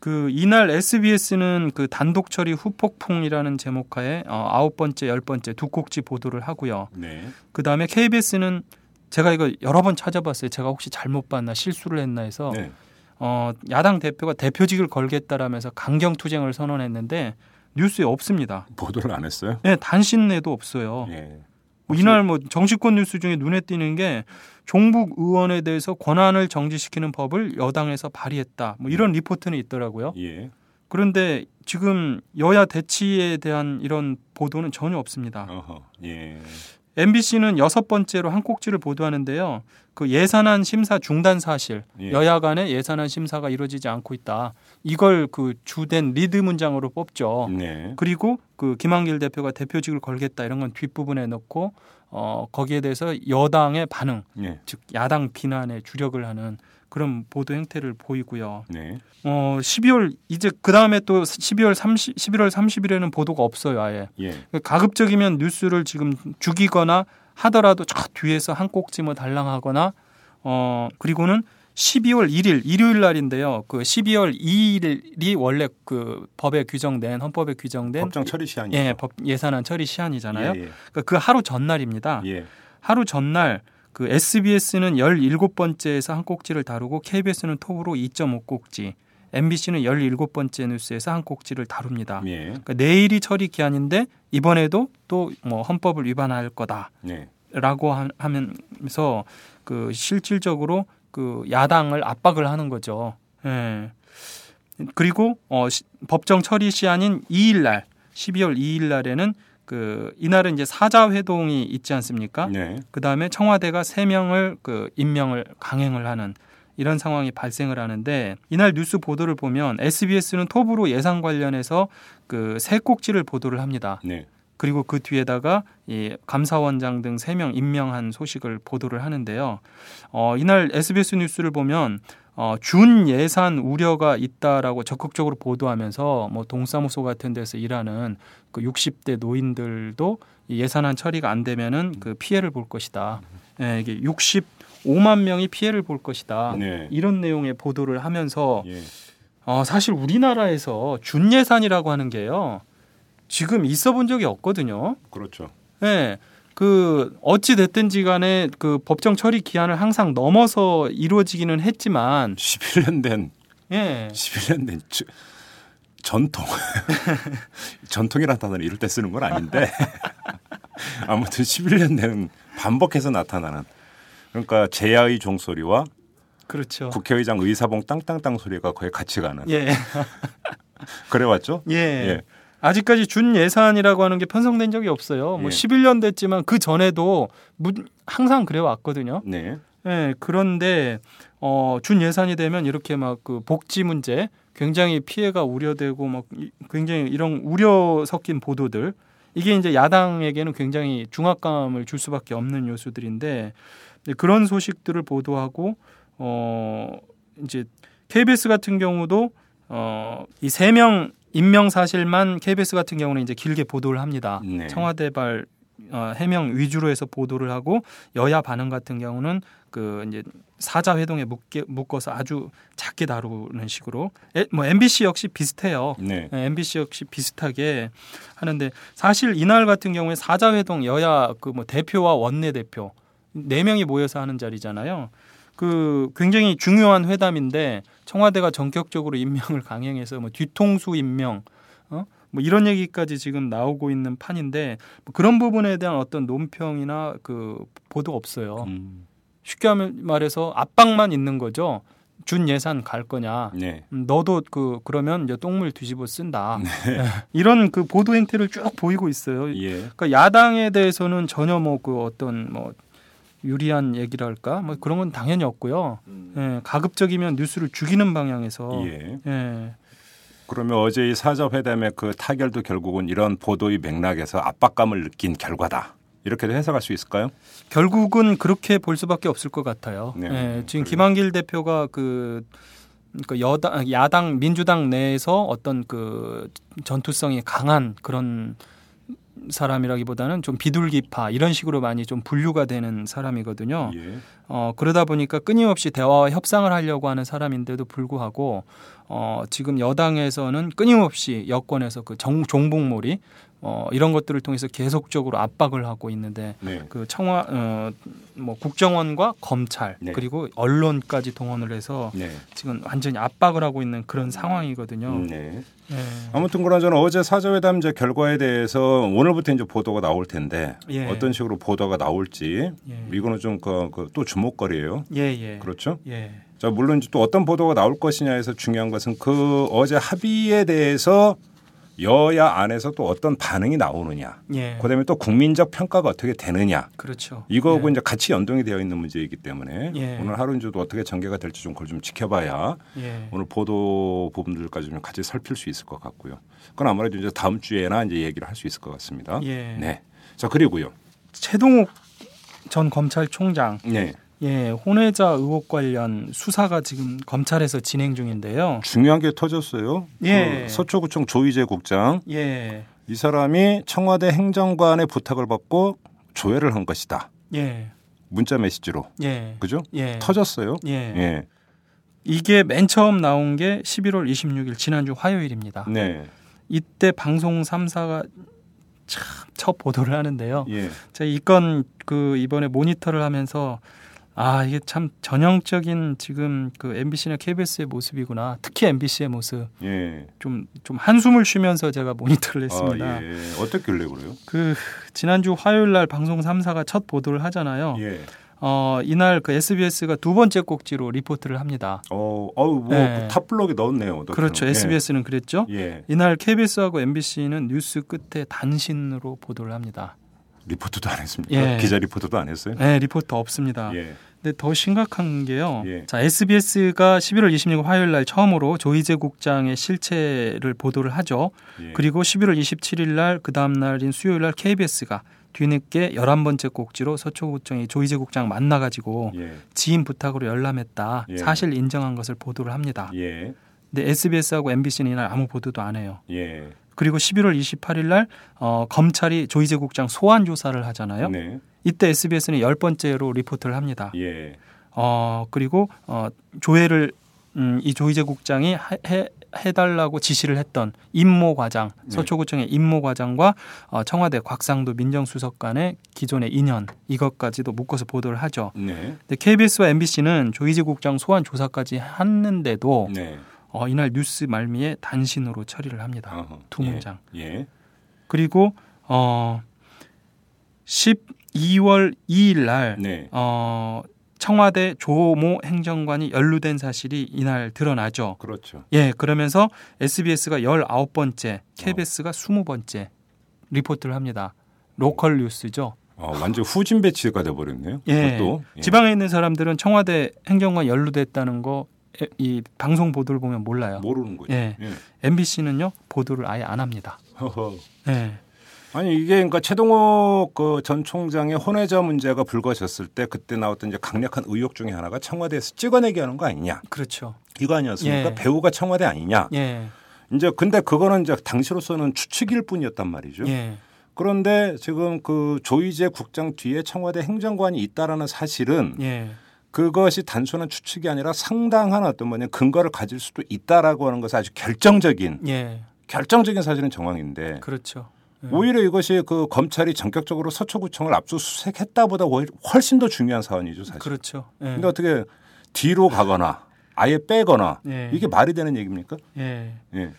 그 이날 SBS는 그 단독 처리 후폭풍이라는 제목하에 어, 아홉 번째, 열 번째 두 꼭지 보도를 하고요. 네. 그 다음에 KBS는 제가 이거 여러 번 찾아봤어요. 제가 혹시 잘못 봤나 실수를 했나 해서 네. 어, 야당 대표가 대표직을 걸겠다라면서 강경 투쟁을 선언했는데 뉴스에 없습니다. 보도를 안 했어요? 네, 단신내도 없어요. 예. 뭐 이날 뭐 정치권 뉴스 중에 눈에 띄는 게 종북 의원에 대해서 권한을 정지시키는 법을 여당에서 발의했다. 뭐 이런 리포트는 있더라고요. 예. 그런데 지금 여야 대치에 대한 이런 보도는 전혀 없습니다. 어허. 예. MBC는 여섯 번째로 한 꼭지를 보도하는데요. 그 예산안 심사 중단 사실, 예. 여야 간의 예산안 심사가 이루어지지 않고 있다. 이걸 그 주된 리드 문장으로 뽑죠. 네. 그리고 그 김한길 대표가 대표직을 걸겠다 이런 건 뒷부분에 넣고 어 거기에 대해서 여당의 반응, 예. 즉 야당 비난에 주력을 하는 그런 보도 행태를 보이고요. 네. 어 12월 이제 그 다음에 또 12월 30 11월 30일에는 보도가 없어요, 아예. 예. 가급적이면 뉴스를 지금 죽이거나 하더라도 저 뒤에서 한 꼭지 뭐 달랑하거나 어 그리고는 12월 1일 일요일 날인데요. 그 12월 2일이 원래 그 법에 규정된 헌법에 규정된 법정 처리 시한이죠. 예, 법 예산안 처리 시한이잖아요. 예, 예. 그러니까 그 하루 전날입니다. 예. 하루 전날 그 SBS는 17번째에서 한 꼭지를 다루고 KBS는 톱으로 2.5꼭지, MBC는 17번째 뉴스에서 한 꼭지를 다룹니다. 예. 그러니까 내일이 처리 기한인데 이번에도 또 뭐 헌법을 위반할 거다라고 네. 하- 하면서 그 실질적으로 그 야당을 압박을 하는 거죠. 예. 그리고 어 시- 법정 처리 시한인 2일 날 12월 2일 날에는 그 이날은 이제 사자 회동이 있지 않습니까? 네. 그 다음에 청와대가 세 명을 그 임명을 강행을 하는 이런 상황이 발생을 하는데 이날 뉴스 보도를 보면 SBS는 톱으로 예산 관련해서 그 세 꼭지를 보도를 합니다. 네. 그리고 그 뒤에다가 이 감사원장 등 세 명 임명한 소식을 보도를 하는데요. 어, 이날 SBS 뉴스를 보면 어, 준 예산 우려가 있다라고 적극적으로 보도하면서 뭐 동사무소 같은 데서 일하는 그 60대 노인들도 이 예산안 처리가 안 되면은 그 피해를 볼 것이다. 예, 이게 65만 명이 피해를 볼 것이다. 네. 이런 내용의 보도를 하면서 예. 어, 사실 우리나라에서 준 예산이라고 하는 게요. 지금 있어 본 적이 없거든요. 그렇죠. 예. 그 어찌 됐든지 간에 그 법정 처리 기한을 항상 넘어서 이루어지기는 했지만 11년 된 예. 11년 된 주- 전통 전통이라는 단어를 이럴 때 쓰는 건 아닌데 아무튼 11년 된 반복해서 나타나는 그러니까 제야의 종소리와 그렇죠. 국회의장 의사봉 땅땅땅 소리가 거의 같이 가는 예. 그래 왔죠? 예. 예. 아직까지 준 예산이라고 하는 게 편성된 적이 없어요. 뭐 예. 11년 됐지만 그 전에도 무- 항상 그래 왔거든요. 네. 예, 그런데 어, 준 예산이 되면 이렇게 막 그 복지 문제 굉장히 피해가 우려되고 막 이- 굉장히 이런 우려 섞인 보도들 이게 이제 야당에게는 굉장히 중압감을 줄 수밖에 없는 요소들인데 네, 그런 소식들을 보도하고 어 이제 KBS 같은 경우도 어, 이 세 명 임명 사실만 KBS 같은 경우는 이제 길게 보도를 합니다. 네. 청와대발 어, 해명 위주로 해서 보도를 하고 여야 반응 같은 경우는 그 이제 사자 회동에 묶게, 묶어서 아주 작게 다루는 식으로 에, 뭐 MBC 역시 비슷해요. 네. 네, MBC 역시 비슷하게 하는데 사실 이날 같은 경우에 사자 회동 여야 그 뭐 대표와 원내 대표 네 명이 모여서 하는 자리잖아요. 그 굉장히 중요한 회담인데 청와대가 전격적으로 임명을 강행해서 뭐 뒤통수 임명 어? 뭐 이런 얘기까지 지금 나오고 있는 판인데 뭐 그런 부분에 대한 어떤 논평이나 그 보도 없어요. 음, 쉽게 말해서 압박만 있는 거죠. 준 예산 갈 거냐. 네. 음, 너도 그 그러면 이제 똥물 뒤집어 쓴다. 예, 이런 그 보도 행태를 쭉 보이고 있어요. 예. 그러니까 야당에 대해서는 전혀 뭐 그 어떤 뭐 유리한 얘기랄까 뭐 그런 건 당연히 없고요. 예, 가급적이면 뉴스를 죽이는 방향에서 예. 예, 그러면 어제 이 사자 회담의 그 타결도 결국은 이런 보도의 맥락에서 압박감을 느낀 결과다. 이렇게도 해석할 수 있을까요? 결국은 그렇게 볼 수밖에 없을 것 같아요. 네, 예, 지금 그래요. 김한길 대표가 그 그러니까 여당 야당 민주당 내에서 어떤 그 전투성이 강한 그런 사람이라기보다는 좀 비둘기파 이런 식으로 많이 좀 분류가 되는 사람이거든요. 예. 어, 그러다 보니까 끊임없이 대화와 협상을 하려고 하는 사람인데도 불구하고 어, 지금 여당에서는 끊임없이 여권에서 그 정, 종북몰이 어, 이런 것들을 통해서 계속적으로 압박을 하고 있는데 네. 그 청와 어, 뭐 국정원과 검찰 네. 그리고 언론까지 동원을 해서 네. 지금 완전히 압박을 하고 있는 그런 상황이거든요. 음, 네. 예. 아무튼 그나저나 어제 사자회담 이제 결과에 대해서 오늘부터 이제 보도가 나올 텐데 예. 어떤 식으로 보도가 나올지 예. 이거는 좀그또 주목거리예요. 예, 예. 그렇죠? 예. 자 물론 이제 또 어떤 보도가 나올 것이냐에서 중요한 것은 그 어제 합의에 대해서 여야 안에서 또 어떤 반응이 나오느냐. 예. 그다음에 또 국민적 평가가 어떻게 되느냐. 그렇죠. 이거하고 예. 이제 같이 연동이 되어 있는 문제이기 때문에 예. 오늘 하루 이제도 어떻게 전개가 될지 좀 그걸 좀 지켜봐야 예. 오늘 보도 부분들까지 좀 같이 살필 수 있을 것 같고요. 그건 아무래도 이제 다음 주에나 이제 얘기를 할 수 있을 것 같습니다. 예. 네. 자 그리고요. 최동욱 전 검찰총장 네. 예, 혼외자 의혹 관련 수사가 지금 검찰에서 진행 중인데요. 중요한 게 터졌어요. 예. 그 서초구청 조희재 국장 예. 이 사람이 청와대 행정관의 부탁을 받고 조회를 한 것이다. 예. 문자 메시지로. 예. 그죠? 예. 터졌어요. 예. 예. 이게 맨 처음 나온 게 11월 26일 지난주 화요일입니다. 네. 이때 방송 3사가 참 첫 보도를 하는데요. 예. 제가 이건 그 이번에 모니터를 하면서 아 이게 참 전형적인 지금 그 MBC나 KBS의 모습이구나. 특히 MBC의 모습. 예. 좀좀 한숨을 쉬면서 제가 모니터를 했습니다. 아, 예. 어떻길래 그래요? 그 지난주 화요일 날 방송 3사가 첫 보도를 하잖아요. 예. 어, 이날 그 SBS가 두 번째 꼭지로 리포트를 합니다. 어, 어우 뭐 네. 탑블록에 넣었네요. 그렇죠. 예. SBS는 그랬죠. 예. 이날 KBS하고 MBC는 뉴스 끝에 단신으로 보도를 합니다. 리포트도 안 했습니까? 예. 기자 리포트도 안 했어요? 네, 리포트 없습니다. 예. 근데 더 심각한 게요. 예. 자, SBS가 11월 26일 화요일 날 처음으로 조이제 국장의 실체를 보도를 하죠. 예. 그리고 11월 27일 날 그 다음 날인 수요일 날 KBS가 뒤늦게 11번째 꼭지로 서초구청의 조희재 국장 만나 가지고 예. 지인 부탁으로 열람했다. 예. 사실 인정한 것을 보도를 합니다. 예. 근데 SBS하고 MBC는 이날 아무 보도도 안 해요. 예. 그리고 11월 28일 날 어, 검찰이 조희재 국장 소환 조사를 하잖아요. 네. 이때 SBS는 열 번째로 리포트를 합니다. 예. 어, 그리고 어, 조회를 음, 이 조희재 국장이 하- 해, 해달라고 지시를 했던 임모 과장, 네. 서초구청의 임모 과장과 어, 청와대 곽상도 민정수석 간의 기존의 인연 이것까지도 묶어서 보도를 하죠. 네. 근데 KBS와 MBC는 조희재 국장 소환 조사까지 했는데도 네. 어, 이날 뉴스 말미에 단신으로 처리를 합니다. 어허. 두 문장. 예. 그리고 어 12월 2일 날 네. 어, 청와대 조모 행정관이 연루된 사실이 이날 드러나죠. 그렇죠. 예, 그러면서 SBS가 19번째, KBS가 20번째 리포트를 합니다. 로컬 뉴스죠. 어, 완전 후진 배치가 돼 버렸네요. 예. 또 예. 지방에 있는 사람들은 청와대 행정관 연루됐다는 거 이 방송 보도를 보면 몰라요. 모르는 거죠. 예. MBC는요 보도를 아예 안 합니다. 허허. 예. 아니 이게 그러니까 채동욱 그 전 총장의 혼외자 문제가 불거졌을 때 그때 나왔던 이제 강력한 의혹 중에 하나가 청와대에서 찍어내기 하는 거 아니냐. 그렇죠. 이거 아니었습니까? 예. 배우가 청와대 아니냐? 예. 이제 근데 그거는 이제 당시로서는 추측일 뿐이었단 말이죠. 예. 그런데 지금 그 조이제 국장 뒤에 청와대 행정관이 있다라는 사실은 예. 그것이 단순한 추측이 아니라 상당한 어떤 뭐냐 근거를 가질 수도 있다라고 하는 것은 아주 결정적인 예. 결정적인 사실은 정황인데 그렇죠. 예. 오히려 이것이 그 검찰이 전격적으로 서초구청을 압수수색했다보다 훨- 훨씬 더 중요한 사안이죠 사실. 그렇죠. 예. 근데 어떻게 뒤로 가거나 아예 빼거나 예. 이게 말이 되는 얘기입니까? 예. 예.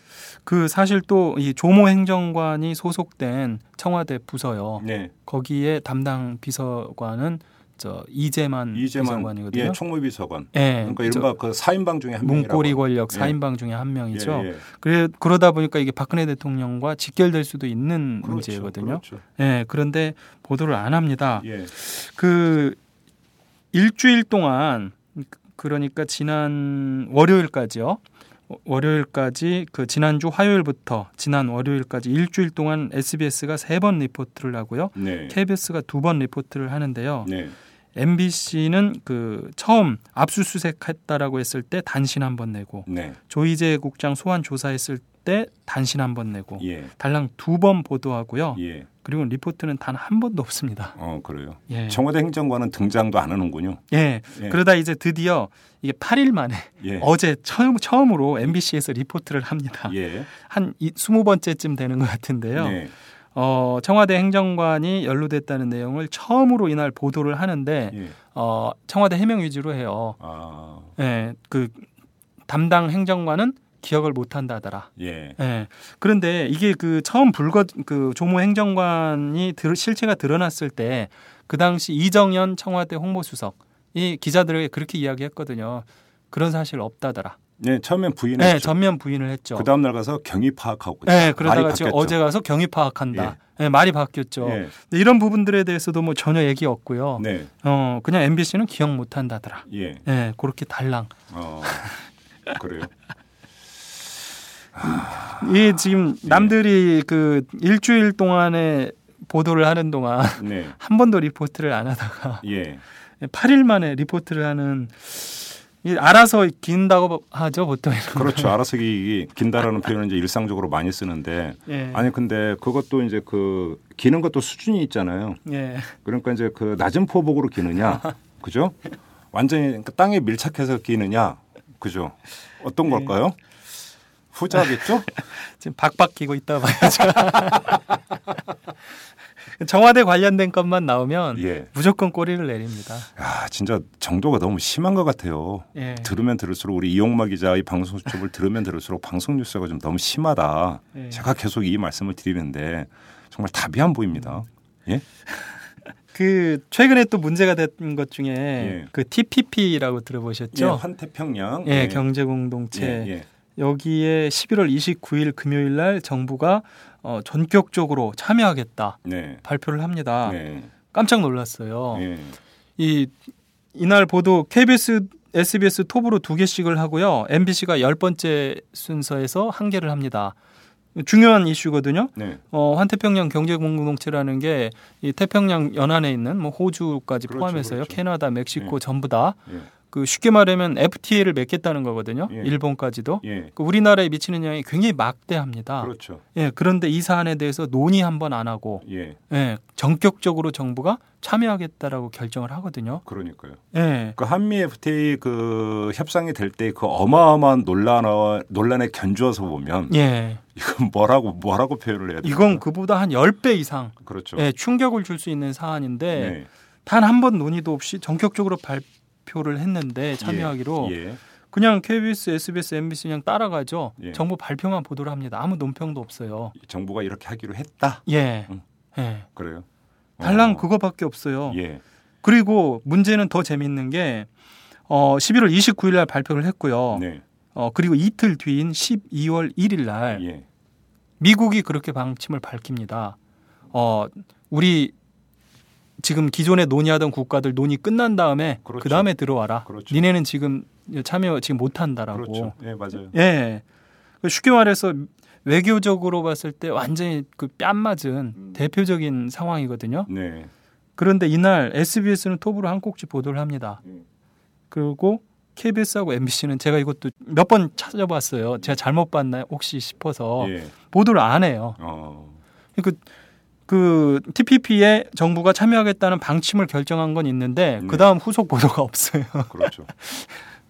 그 사실 또 이 조모 행정관이 소속된 청와대 부서요. 네. 거기에 담당 비서관은 저 이재만, 이재만 비서관이거든요. 예, 총무비서관. 예. 그러니까 이른바 그 사인방 중에 한 명이라고. 문고리 권력 예. 4인방 중에 한 명이죠. 예, 예. 그래 그러다 보니까 이게 박근혜 대통령과 직결될 수도 있는 그렇죠, 문제거든요. 그렇죠. 예. 그런데 보도를 안 합니다. 예. 그 일주일 동안 그러니까 지난 월요일까지요. 월요일까지 그 지난주 화요일부터 지난 월요일까지 일주일 동안 SBS가 세 번 리포트를 하고요. 네. KBS가 두 번 리포트를 하는데요. 네. MBC는 그 처음 압수수색했다라고 했을 때 단신 한 번 내고 네. 조이제 국장 소환 조사했을 때 단신 한 번 내고 예. 달랑 두 번 보도하고요. 예. 그리고 리포트는 단 한 번도 없습니다. 어, 그래요. 예. 청와대 행정관은 등장도 안 하는군요. 예. 예. 그러다 이제 드디어 이게 8일 만에 예. 어제 처음 처음으로 MBC에서 리포트를 합니다. 예. 한 이- 20번째쯤 되는 것 같은데요. 네. 어, 청와대 행정관이 연루됐다는 내용을 처음으로 이날 보도를 하는데 예. 어, 청와대 해명 위주로 해요. 아. 예. 그 담당 행정관은 기억을 못 한다더라. 예. 예. 그런데 이게 그 처음 불거 그 조모 행정관이 들, 실체가 드러났을 때 그 당시 이정현 청와대 홍보수석 이 기자들에게 그렇게 이야기했거든요. 그런 사실 없다더라. 네, 처음엔 네, 부인했죠. 전면 부인을 했죠. 그 다음 날 가서 경위 파악하고 네, 그러다가 지금. 어제 가서 경위 파악한다. 네, 말이 바뀌었죠. 예. 이런 부분들에 대해서도 뭐 전혀 얘기 없고요. 네. 어, 그냥 MBC는 기억 못 한다더라. 예. 네, 그렇게 달랑. 어. 그래요. 이게 지금 예. 남들이 그 일주일 동안에 보도를 하는 동안 네. 한 번도 리포트를 안 하다가 예. 8일 만에 리포트를 하는 이 알아서 긴다고 하죠 보통. 그렇죠. 알아서 기 긴다라는 표현은 이제 일상적으로 많이 쓰는데 예. 아니 근데 그것도 이제 그 기는 것도 수준이 있잖아요. 예. 그러니까 이제 그 낮은 포복으로 기느냐, 그죠? 완전히 그 땅에 밀착해서 기느냐, 그죠? 어떤 걸까요? 후자겠죠? 지금 박박 끼고 있다 봐야죠. 청와대 관련된 것만 나오면 예. 무조건 꼬리를 내립니다. 야, 진짜 정도가 너무 심한 것 같아요. 예. 들으면 들을수록 우리 이용마 기자의 방송 수첩을 들으면 들을수록 방송 뉴스가 좀 너무 심하다. 예. 제가 계속 이 말씀을 드리는데 정말 답이 안 보입니다. 예? 그 최근에 또 문제가 된 것 중에 예. 그 TPP라고 예, 들어보셨죠? 환태평양. 예, 경제 공동체. 예, 예. 여기에 11월 29일 금요일 날 정부가 어, 전격적으로 참여하겠다 네. 발표를 합니다. 네. 깜짝 놀랐어요. 예. 이 이날 보도 KBS, SBS 톱으로 두 개씩을 하고요. MBC가 열 번째 순서에서 한 개를 합니다. 중요한 이슈거든요. 네. 어, 환태평양 경제 공동체라는 게 이 태평양 연안에 있는 뭐 호주까지 그렇죠, 포함해서요. 그렇죠. 캐나다, 멕시코 예. 전부 다 예. 그 쉽게 말하면 FTA를 맺겠다는 거거든요. 예. 일본까지도. 예. 그 우리나라에 미치는 영향이 굉장히 막대합니다. 그렇죠. 예, 그런데 이 사안에 대해서 논의 한번 안 하고 예. 예, 전격적으로 정부가 참여하겠다라고 결정을 하거든요. 그러니까요. 예. 그 한미 FTA 그 협상이 될 때 그 어마어마한 논란 논란에 견주어서 보면 예. 이건 뭐라고 뭐라고 표현을 해야 될까? 이건 그보다 한 10배 이상 그렇죠. 예, 충격을 줄 수 있는 사안인데 네. 단한 번 논의도 없이 전격적으로 발 표를 했는데 참여하기로 예. 그냥 KBS, SBS, MBC 그냥 따라가죠. 예. 정부 발표만 보도를 합니다. 아무 논평도 없어요. 정부가 이렇게 하기로 했다. 예. 음. 예. 그래요. 달랑 어. 그거밖에 없어요. 예. 그리고 문제는 더 재밌는 게 어, 11월 29일 날 발표를 했고요. 네. 어, 그리고 이틀 뒤인 12월 1일 날 예. 미국이 그렇게 방침을 밝힙니다. 어, 우리 지금 기존에 논의하던 국가들 논의 끝난 다음에 그 그렇죠. 다음에 들어와라. 그렇죠. 니네는 지금 참여 지금 못 한다라고. 그렇죠. 예, 맞아요. 예. 그 쉽게 말해서 외교적으로 봤을 때 완전히 그 뺨 맞은 음. 대표적인 상황이거든요. 네. 그런데 이날 SBS는 톱으로 한 꼭지 보도를 합니다. 음. 그리고 KBS하고 MBC는 제가 이것도 몇 번 찾아봤어요. 제가 잘못 봤나요? 혹시 싶어서 예. 보도를 안 해요. 어. 그, 그 TPP에 정부가 참여하겠다는 방침을 결정한 건 있는데 네. 그 다음 후속 보도가 없어요. 그렇죠.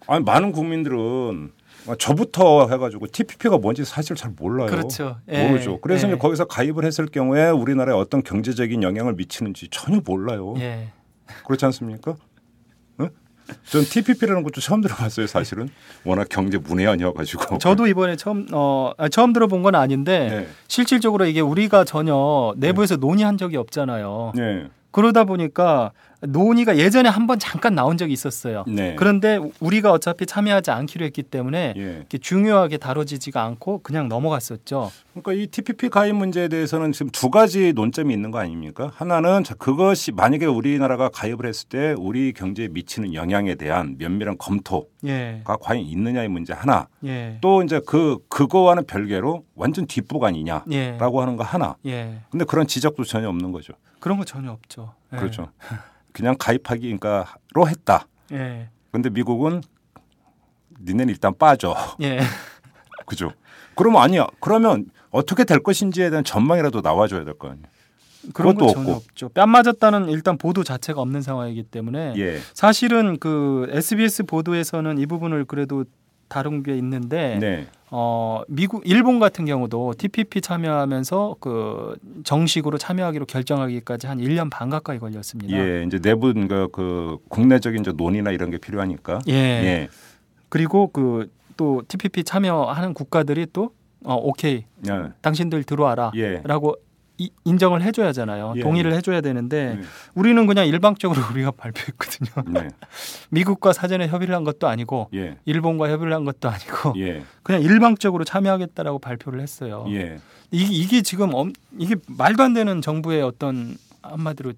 아니 많은 국민들은 저부터 해가지고 TPP가 뭔지 사실 잘 몰라요. 그렇죠. 예. 모르죠. 그래서 예. 거기서 가입을 했을 경우에 우리나라에 어떤 경제적인 영향을 미치는지 전혀 몰라요. 예. 그렇지 않습니까? 응? 전 TPP라는 것도 처음 들어봤어요. 사실은 워낙 경제 문외한이어가지고. 저도 이번에 처음 어 아, 처음 들어본 건 아닌데 네. 실질적으로 이게 우리가 전혀 내부에서 논의한 적이 없잖아요. 네. 그러다 보니까 논의가 예전에 한번 잠깐 나온 적이 있었어요. 네. 그런데 우리가 어차피 참여하지 않기로 했기 때문에 예. 중요하게 다뤄지지가 않고 그냥 넘어갔었죠. 그러니까 이 TPP 가입 문제에 대해서는 지금 두 가지 논점이 있는 거 아닙니까? 하나는 자, 그것이 만약에 우리나라가 가입을 했을 때 우리 경제에 미치는 영향에 대한 면밀한 검토가 예. 과연 있느냐의 문제 하나. 예. 또 이제 그 그거와는 별개로 완전 뒷북 아니냐라고 예. 하는 거 하나. 예. 근데 그런 지적도 전혀 없는 거죠. 그런 거 전혀 없죠. 예. 그렇죠. 그냥 가입하기 그러니까로 했다. 예. 근데 미국은 니네는 일단 빠져. 예. 그죠? 그러면 아니야. 그러면 어떻게 될 것인지에 대한 전망이라도 나와줘야 될 거 아니에요. 그런 전혀 없고. 없죠. 뺨 맞았다는 일단 보도 자체가 없는 상황이기 때문에 예. 사실은 그 SBS 보도에서는 이 부분을 그래도 다룬 게 있는데 네. 어 미국 일본 같은 경우도 TPP 참여하면서 그 정식으로 참여하기로 결정하기까지 한 1년 반 가까이 걸렸습니다. 예. 이제 내부 그, 그 국내적인 이제 논의나 이런 게 필요하니까. 예. 예. 그리고 그 또 TPP 참여하는 국가들이 또 어, 오케이 예. 당신들 들어와라라고 예. 이- 인정을 해줘야 하잖아요. 예. 동의를 해줘야 되는데 네. 우리는 그냥 일방적으로 우리가 발표했거든요. 네. 미국과 사전에 협의를 한 것도 아니고 예. 일본과 협의를 한 것도 아니고 예. 그냥 일방적으로 참여하겠다라고 발표를 했어요. 예. 이게, 이게 지금 엄, 이게 말도 안 되는 정부의 어떤 한마디로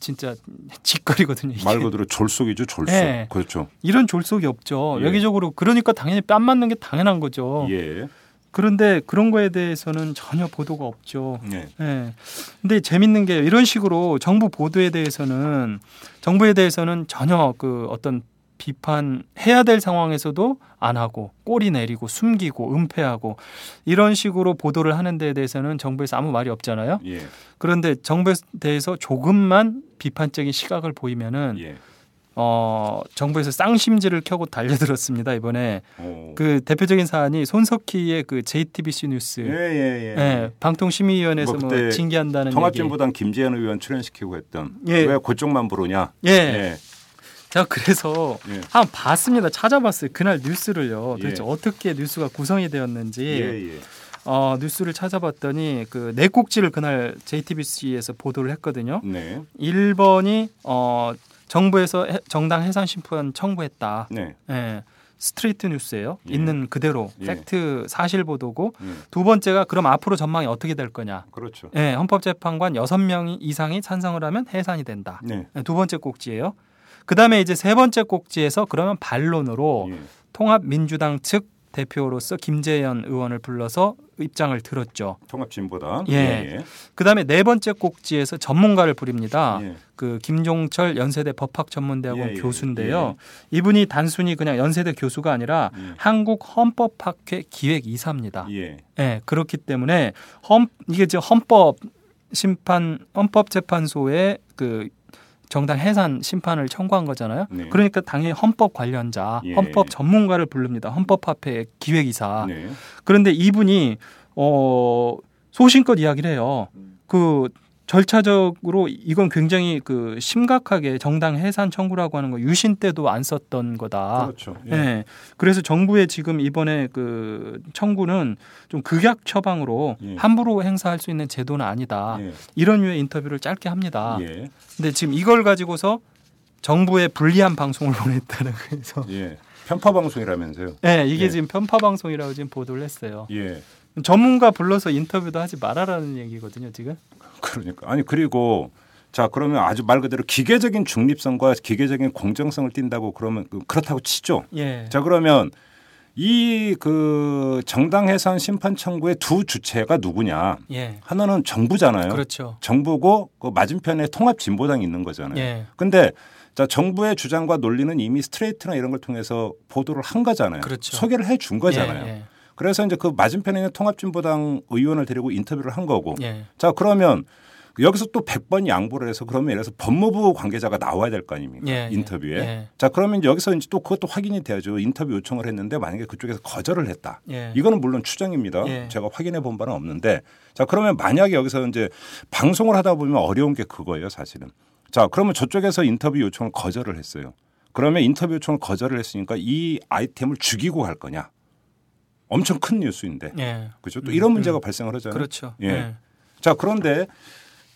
진짜 짓거리거든요. 이게. 말 그대로 졸속이죠, 졸속. 예. 그렇죠. 이런 졸속이 없죠. 예. 여기적으로 그러니까 당연히 뺨 맞는 게 당연한 거죠. 예. 그런데 그런 거에 대해서는 전혀 보도가 없죠. 예. 예. 근데 재밌는 게 이런 식으로 정부 보도에 대해서는 정부에 대해서는 전혀 그 어떤 비판해야 될 상황에서도 안 하고 꼬리 내리고 숨기고 은폐하고 이런 식으로 보도를 하는 데에 대해서는 정부에서 아무 말이 없잖아요. 예. 그런데 정부에 대해서 조금만 비판적인 시각을 보이면은 예. 어 정부에서 쌍심지를 켜고 달려들었습니다 이번에 오. 그 대표적인 사안이 손석희의 그 JTBC 뉴스 예, 예, 예. 예, 방통심의위원회에서 뭐 뭐, 징계한다는. 통합진보당 김재현 의원 출연시키고 했던 예. 왜 그쪽만 부르냐? 예. 예. 제가 그래서 예. 한번 봤습니다. 찾아봤어요. 그날 뉴스를요. 도대체 예. 어떻게 뉴스가 구성이 되었는지 예, 예. 어, 뉴스를 찾아봤더니 그 네 꼭지를 그날 JTBC에서 보도를 했거든요. 네. 1번이 어, 정부에서 해- 정당 해산 심판 청구했다. 네. 예. 스트레이트 뉴스예요. 예. 있는 그대로 예. 팩트 사실 보도고 예. 두 번째가 그럼 앞으로 전망이 어떻게 될 거냐. 그렇죠. 예, 헌법재판관 6명 이상이 찬성을 하면 해산이 된다. 네. 네, 두 번째 꼭지예요. 그다음에 이제 세 번째 꼭지에서 그러면 반론으로 예. 통합민주당 측 대표로서 김재현 의원을 불러서 입장을 들었죠. 통합진보당. 예. 그다음에 네 번째 꼭지에서 전문가를 부릅니다. 예. 그 김종철 연세대 법학전문대학원 예, 예, 교수인데요. 이분이 단순히 그냥 연세대 교수가 아니라 예. 한국 헌법학회 기획 이사입니다. 예. 예, 그렇기 때문에 헌 이게 이제 헌법 심판 헌법재판소에 그 정당 해산 심판을 청구한 거잖아요. 네. 그러니까 당연히 헌법 관련자, 예. 헌법 전문가를 부릅니다. 헌법합회 기획이사. 네. 그런데 이분이 어 소신껏 이야기를 해요. 그 절차적으로 이건 굉장히 그 심각하게 정당 해산 청구라고 하는 거 유신 때도 안 썼던 거다. 그렇죠. 예. 예. 그래서 정부의 지금 이번에 그 청구는 좀 극약 처방으로 예. 함부로 행사할 수 있는 제도는 아니다. 예. 이런 류의 인터뷰를 짧게 합니다. 예. 근데 지금 이걸 가지고서 정부에 불리한 방송을 보냈다는 거에서 예. 편파 방송이라면서요. 네, 이게 예. 지금 편파 방송이라고 지금 보도를 했어요. 예. 전문가 불러서 인터뷰도 하지 말아라는 얘기거든요, 지금. 그러니까 아니 그리고 자 그러면 아주 말 그대로 기계적인 중립성과 기계적인 공정성을 띈다고 그러면 그- 그렇다고 치죠. 예. 자 그러면 이 그 정당 해산 심판 청구의 두 주체가 누구냐? 예. 하나는 정부잖아요. 그렇죠. 정부고 그 맞은편에 통합 진보당이 있는 거잖아요. 예. 근데 자 정부의 주장과 논리는 이미 스트레이트나 이런 걸 통해서 보도를 한 거잖아요. 그렇죠. 소개를 해 준 거잖아요. 예. 그래서 이제 그 맞은편에 있는 통합진보당 의원을 데리고 인터뷰를 한 거고. 예. 자 그러면 여기서 또 100번 양보를 해서 그러면 예를 들어서 법무부 관계자가 나와야 될 거 아닙니까? 예, 예. 인터뷰에. 예. 자 그러면 여기서 이제 또 그것도 확인이 돼야죠. 인터뷰 요청을 했는데 만약에 그쪽에서 거절을 했다. 예. 이거는 물론 추정입니다. 예. 제가 확인해 본 바는 없는데 자 그러면 만약에 여기서 이제 방송을 하다 보면 어려운 게 그거예요, 사실은. 자 그러면 저쪽에서 인터뷰 요청을 거절을 했어요. 그러면 인터뷰 요청을 거절을 했으니까 이 아이템을 죽이고 갈 거냐? 엄청 큰 뉴스인데. 예. 그죠? 또 음, 이런 문제가 음. 발생을 하잖아요. 그렇죠. 예. 자 그런데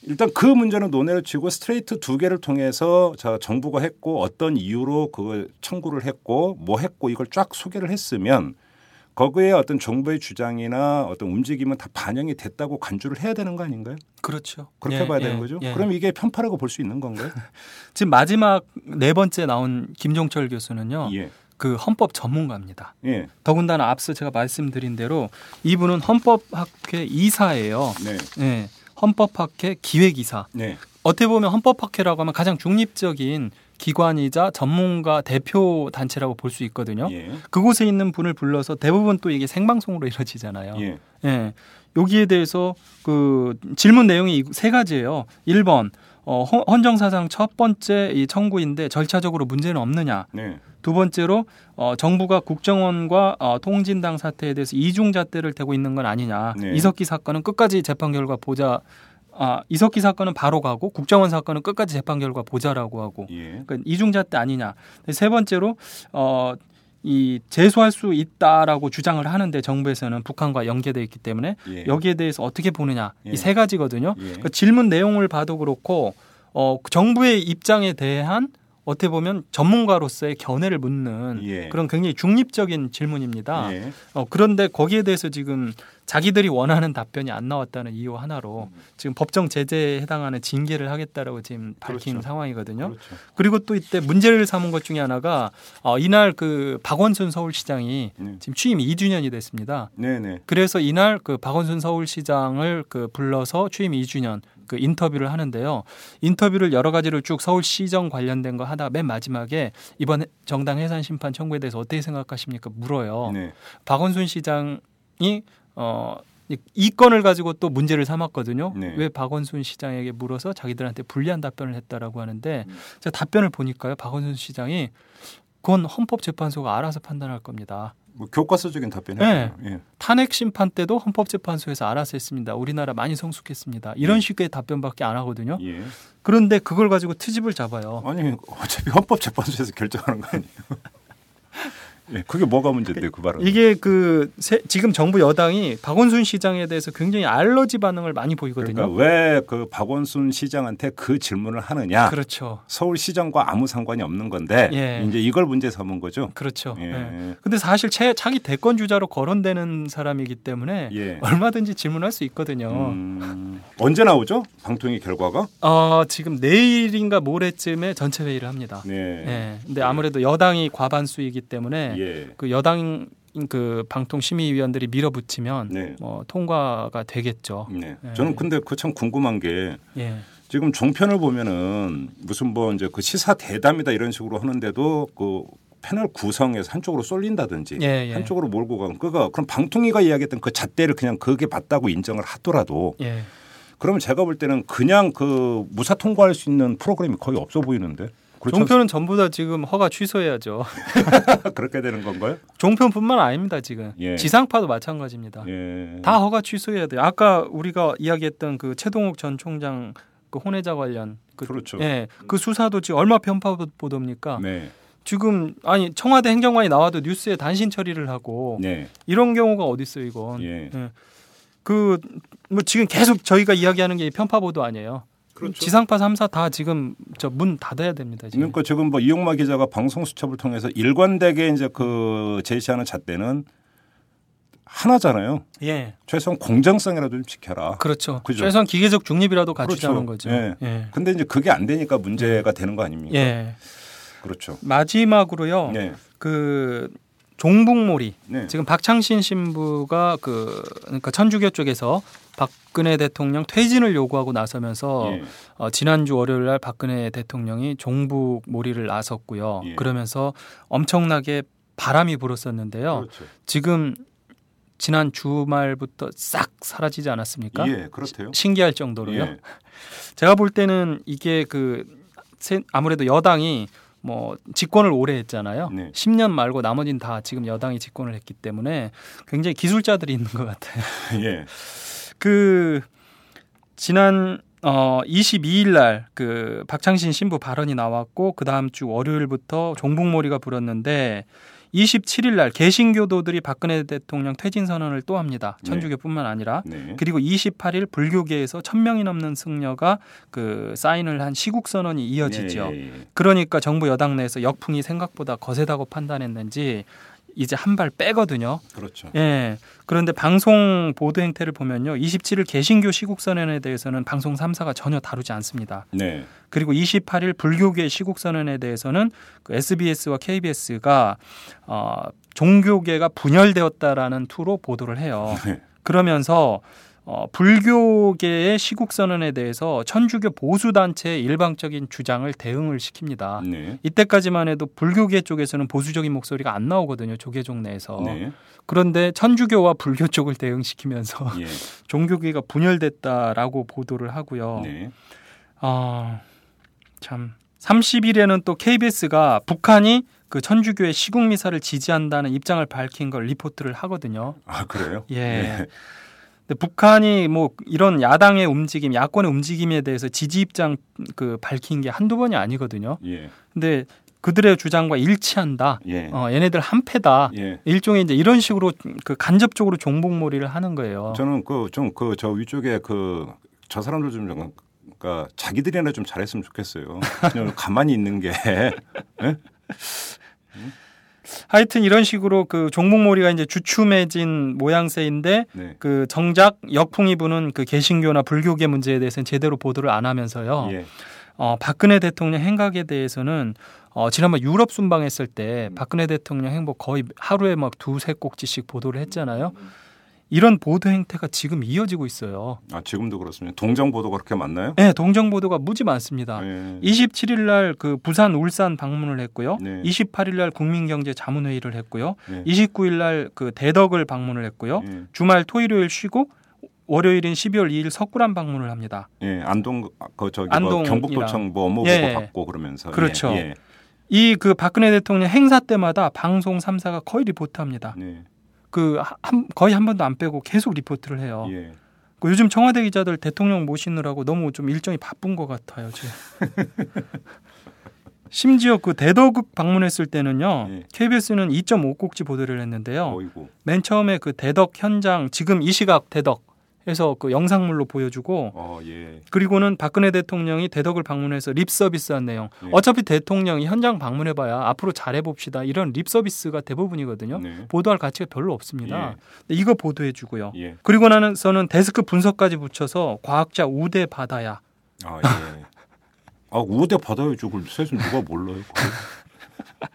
일단 그 문제는 논의를 치고 스트레이트 두 개를 통해서 자 정부가 했고 어떤 이유로 그걸 청구를 했고 뭐 했고 이걸 쫙 소개를 했으면 거기에 어떤 정부의 주장이나 어떤 움직임은 다 반영이 됐다고 간주를 해야 되는 거 아닌가요? 그렇죠. 그렇게 예, 봐야 예, 되는 거죠. 예. 그럼 이게 편파라고 볼 수 있는 건가요? 지금 마지막 네 번째 나온 김종철 교수는요. 예. 그 헌법 전문가입니다. 예. 더군다나 앞서 제가 말씀드린 대로 이분은 헌법학회 이사예요. 네. 예. 헌법학회 기획이사. 네. 어떻게 보면 헌법학회라고 하면 가장 중립적인 기관이자 전문가 대표 단체라고 볼 수 있거든요. 예. 그곳에 있는 분을 불러서 대부분 또 이게 생방송으로 이루어지잖아요. 예. 예. 여기에 대해서 그 질문 내용이 이세 가지예요. 1번 어, 헌- 헌정 사상 첫 번째 이 청구인데 절차적으로 문제는 없느냐. 네. 두 번째로 어, 정부가 국정원과 어, 통진당 사태에 대해서 이중 잣대를 대고 있는 건 아니냐. 네. 이석기 사건은 끝까지 재판 결과 보자. 아, 이석기 사건은 바로 가고 국정원 사건은 끝까지 재판 결과 보자라고 하고. 예. 그러니까 이중 잣대 아니냐. 세 번째로 어, 이 제소할 수 있다라고 주장을 하는데 정부에서는 북한과 연계돼 있기 때문에 예. 여기에 대해서 어떻게 보느냐 예. 이세 가지거든요. 예. 그 질문 내용을 봐도 그렇고 어, 정부의 입장에 대한 어떻게 보면 전문가로서의 견해를 묻는 예. 그런 굉장히 중립적인 질문입니다. 예. 어, 그런데 거기에 대해서 지금 자기들이 원하는 답변이 안 나왔다는 이유 하나로 지금 법정 제재에 해당하는 징계를 하겠다라고 지금 밝힌 그렇죠. 상황이거든요. 그렇죠. 그리고 또 이때 문제를 삼은 것 중에 하나가 어, 이날 그 박원순 서울시장이 네. 지금 취임 2주년이 됐습니다. 네, 네. 그래서 이날 그 박원순 서울시장을 그 불러서 취임 2주년 그 인터뷰를 하는데요. 인터뷰를 여러 가지를 쭉 서울시정 관련된 거 하다 맨 마지막에 이번 정당 해산 심판 청구에 대해서 어떻게 생각하십니까? 물어요. 네. 박원순 시장이 어. 이- 이 건을 가지고 또 문제를 삼았거든요. 네. 왜 박원순 시장에게 물어서 자기들한테 불리한 답변을 했다라고 하는데 음. 제가 답변을 보니까요. 박원순 시장이 그건 헌법재판소가 알아서 판단할 겁니다. 뭐 교과서적인 답변이 네. 예. 탄핵 심판 때도 헌법재판소에서 알아서 했습니다. 우리나라 많이 성숙했습니다. 이런 네. 식의 답변밖에 안 하거든요. 예. 그런데 그걸 가지고 트집을 잡아요. 아니 어차피 헌법재판소에서 결정하는 거 아니에요? 예, 그게 뭐가 문제인데 그 발언? 이게 그 세- 지금 정부 여당이 박원순 시장에 대해서 굉장히 알러지 반응을 많이 보이거든요. 그러니까 왜 그 박원순 시장한테 그 질문을 하느냐? 그렇죠. 서울 시장과 아무 상관이 없는 건데 예. 이제 이걸 문제 삼은 거죠. 그렇죠. 예. 예. 근데 사실 차, 자기 대권 주자로 거론되는 사람이기 때문에 예. 얼마든지 질문할 수 있거든요. 음, 언제 나오죠? 방통위 결과가? 어, 지금 내일인가 모레쯤에 전체 회의를 합니다. 네. 예. 근데 아무래도 여당이 과반수이기 때문에 예. 그 여당 그 방통 심의위원들이 밀어붙이면 네. 뭐 통과가 되겠죠. 네. 예. 저는 근데 그 참 궁금한 게 예. 지금 종편을 보면은 무슨 뭐 이제 그 시사 대담이다 이런 식으로 하는데도 그 패널 구성에서 한쪽으로 쏠린다든지 예, 예. 한쪽으로 몰고 가면 그가 그럼 방통위가 이야기했던 그 잣대를 그냥 그게 맞다고 인정을 하더라도 예. 그러면 제가 볼 때는 그냥 그 무사 통과할 수 있는 프로그램이 거의 없어 보이는데 종편은 전부 다 지금 허가 취소해야죠. 그렇게 되는 건가요? 종편뿐만 아닙니다 지금 예. 지상파도 마찬가지입니다. 예. 다 허가 취소해야 돼요. 아까 우리가 이야기했던 그 최동욱 전 총장 그 혼외자 관련 그, 그렇죠. 예, 그 수사도 지금 얼마 편파 보도입니까? 네. 지금 아니 청와대 행정관이 나와도 뉴스에 단신 처리를 하고 네. 이런 경우가 어디 있어요 이건? 예. 그뭐 지금 계속 저희가 이야기하는 게 편파 보도 아니에요. 그렇죠. 지상파 3사 다 지금 저 문 닫아야 됩니다. 지금. 그러니까 지금 뭐 이용마 기자가 방송 수첩을 통해서 일관되게 이제 그 제시하는 잣대는 하나잖아요. 예, 최소한 공정성이라도 좀 지켜라. 그렇죠. 그죠. 최소한 기계적 중립이라도 갖추자는 그렇죠. 거죠. 예. 예. 근데 이제 그게 안 되니까 문제가 되는 거 아닙니까? 예. 그렇죠. 마지막으로요. 네. 그 종북몰이 네. 지금 박창신 신부가 그 그러니까 천주교 쪽에서 박근혜 대통령 퇴진을 요구하고 나서면서 예. 어, 지난주 월요일 날 박근혜 대통령이 종북 몰이를 나섰고요. 예. 그러면서 엄청나게 바람이 불었었는데요. 그렇죠. 지금 지난 주말부터 싹 사라지지 않았습니까? 예, 그렇대요. 신기할 정도로요. 예. 제가 볼 때는 이게 그 세- 아무래도 여당이 뭐 집권을 오래 했잖아요. 네. 10년 말고 나머지는 다 지금 여당이 집권을 했기 때문에 굉장히 기술자들이 있는 것 같아요. 예. 그 지난 어 22일 날 그 박창신 신부 발언이 나왔고 그 다음 주 월요일부터 종북몰이가 불었는데 27일 날 개신교도들이 박근혜 대통령 퇴진 선언을 또 합니다. 네. 천주교뿐만 아니라 네. 그리고 28일 불교계에서 1000명이 넘는 승려가 그 사인을 한 시국 선언이 이어지죠. 예. 그러니까 정부 여당 내에서 역풍이 생각보다 거세다고 판단했는지 이제 한 발 빼거든요. 그렇죠. 예. 그런데 방송 보도 행태를 보면요. 27일 개신교 시국 선언에 대해서는 방송 3사가 전혀 다루지 않습니다. 네. 그리고 28일 불교계 시국 선언에 대해서는 그 SBS와 KBS가 어 종교계가 분열되었다라는 투로 보도를 해요. 네. 그러면서 어, 불교계의 시국 선언에 대해서 천주교 보수 단체의 일방적인 주장을 대응을 시킵니다. 네. 이때까지만 해도 불교계 쪽에서는 보수적인 목소리가 안 나오거든요. 조계종 내에서. 네. 그런데 천주교와 불교 쪽을 대응시키면서 예. 종교계가 분열됐다라고 보도를 하고요. 네. 아, 참 30일에는 또 KBS가 북한이 그 천주교의 시국 미사를 지지한다는 입장을 밝힌 걸 리포트를 하거든요. 아, 그래요? 예. 근데 북한이 뭐 이런 야당의 움직임, 야권의 움직임에 대해서 지지 입장 그 밝힌 게 한두 번이 아니거든요. 예. 근데 그들의 주장과 일치한다. 예. 어, 얘네들 한패다. 예. 일종의 이제 이런 식으로 그 간접적으로 종북몰이를 하는 거예요. 저는 그 좀 그 저 위쪽에 그 저 사람들 좀 좀, 그러니까 자기들이나 좀 잘했으면 좋겠어요. 그냥 가만히 있는 게 예? 하여튼 이런 식으로 그 종북몰이가 이제 주춤해진 모양새인데 네. 그 정작 역풍이 부는 그 개신교나 불교계 문제에 대해서는 제대로 보도를 안 하면서요. 예. 어, 박근혜 대통령 행각에 대해서는 어, 지난번 유럽 순방했을 때 박근혜 대통령 행보 거의 하루에 막 두세 꼭지씩 보도를 했잖아요. 이런 보도 행태가 지금 이어지고 있어요. 아, 지금도 그렇습니다. 동정 보도가 그렇게 많나요? 네, 동정 보도가 무지 많습니다. 예. 27일 날 그 부산 울산 방문을 했고요. 네. 28일 날 국민경제 자문회의를 했고요. 네. 29일 날 그 대덕을 방문을 했고요. 예. 주말 토일요일 쉬고 월요일인 12월 2일 석굴암 방문을 합니다. 예, 안동 그 저기. 뭐 경북도청 뭐 업무 예. 보고 받고 그러면서 그렇죠. 예. 이그 박근혜 대통령 행사 때마다 방송 3사가 거의 리포트합니다. 예. 네. 그 한, 거의 한 번도 안 빼고 계속 리포트를 해요. 예. 그 요즘 청와대 기자들 대통령 모시느라고 너무 좀 일정이 바쁜 것 같아요. 지금. 심지어 그 대덕 방문했을 때는요. 예. KBS는 2.5꼭지 보도를 했는데요. 어이고. 맨 처음에 그 대덕 현장 지금 이 시각 대덕 에서 그 영상물로 보여주고 어, 예. 그리고는 박근혜 대통령이 대덕을 방문해서 립 서비스한 내용. 예. 어차피 대통령이 현장 방문해봐야 앞으로 잘해봅시다 이런 립 서비스가 대부분이거든요. 네. 보도할 가치가 별로 없습니다. 근데 이거 보도해주고요. 예. 그리고 나서는 데스크 분석까지 붙여서 과학자 우대 받아야. 아, 예. 아, 우대 받아야죠. 그걸 세상 누가 몰라요. 그걸.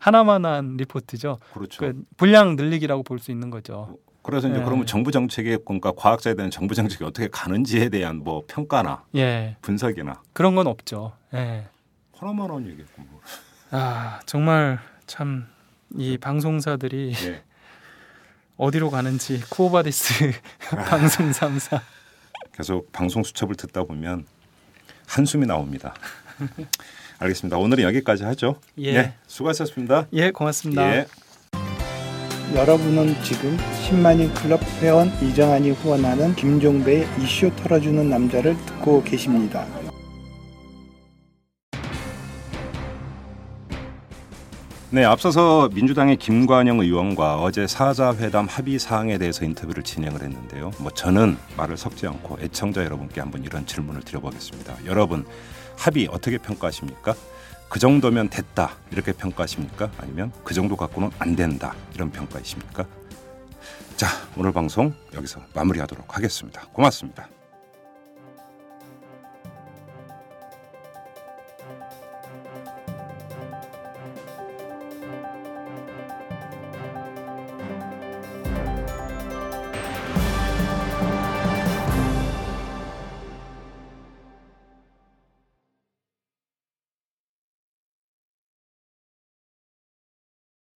하나마나 한 리포트죠. 그렇죠. 그 분량 늘리기라고 볼 수 있는 거죠. 그래서 이제 네. 그러면 정부 정책에 그러니까 과학자에 대한 정부 정책이 어떻게 가는지에 대한 뭐 평가나 예, 분석이나 그런 건 없죠. 예. 하나만 한 얘기고 뭐. 아 정말 참 이 방송사들이 예. 어디로 가는지 쿠오바디스 방송 3사. 계속 방송 수첩을 듣다 보면 한숨이 나옵니다. 알겠습니다. 오늘은 여기까지 하죠. 예. 네, 수고하셨습니다. 예, 고맙습니다. 예. 여러분은 지금 10만인 클럽 회원 이정환이 후원하는 김종배의 이슈 털어주는 남자를 듣고 계십니다. 네, 앞서서 민주당의 김관영 의원과 어제 사자 회담 합의 사항에 대해서 인터뷰를 진행을 했는데요. 뭐 저는 말을 섞지 않고 애청자 여러분께 한번 이런 질문을 드려보겠습니다. 여러분 합의 어떻게 평가하십니까? 그 정도면 됐다 이렇게 평가하십니까? 아니면 그 정도 갖고는 안 된다 이런 평가이십니까? 자, 오늘 방송 여기서 마무리하도록 하겠습니다. 고맙습니다.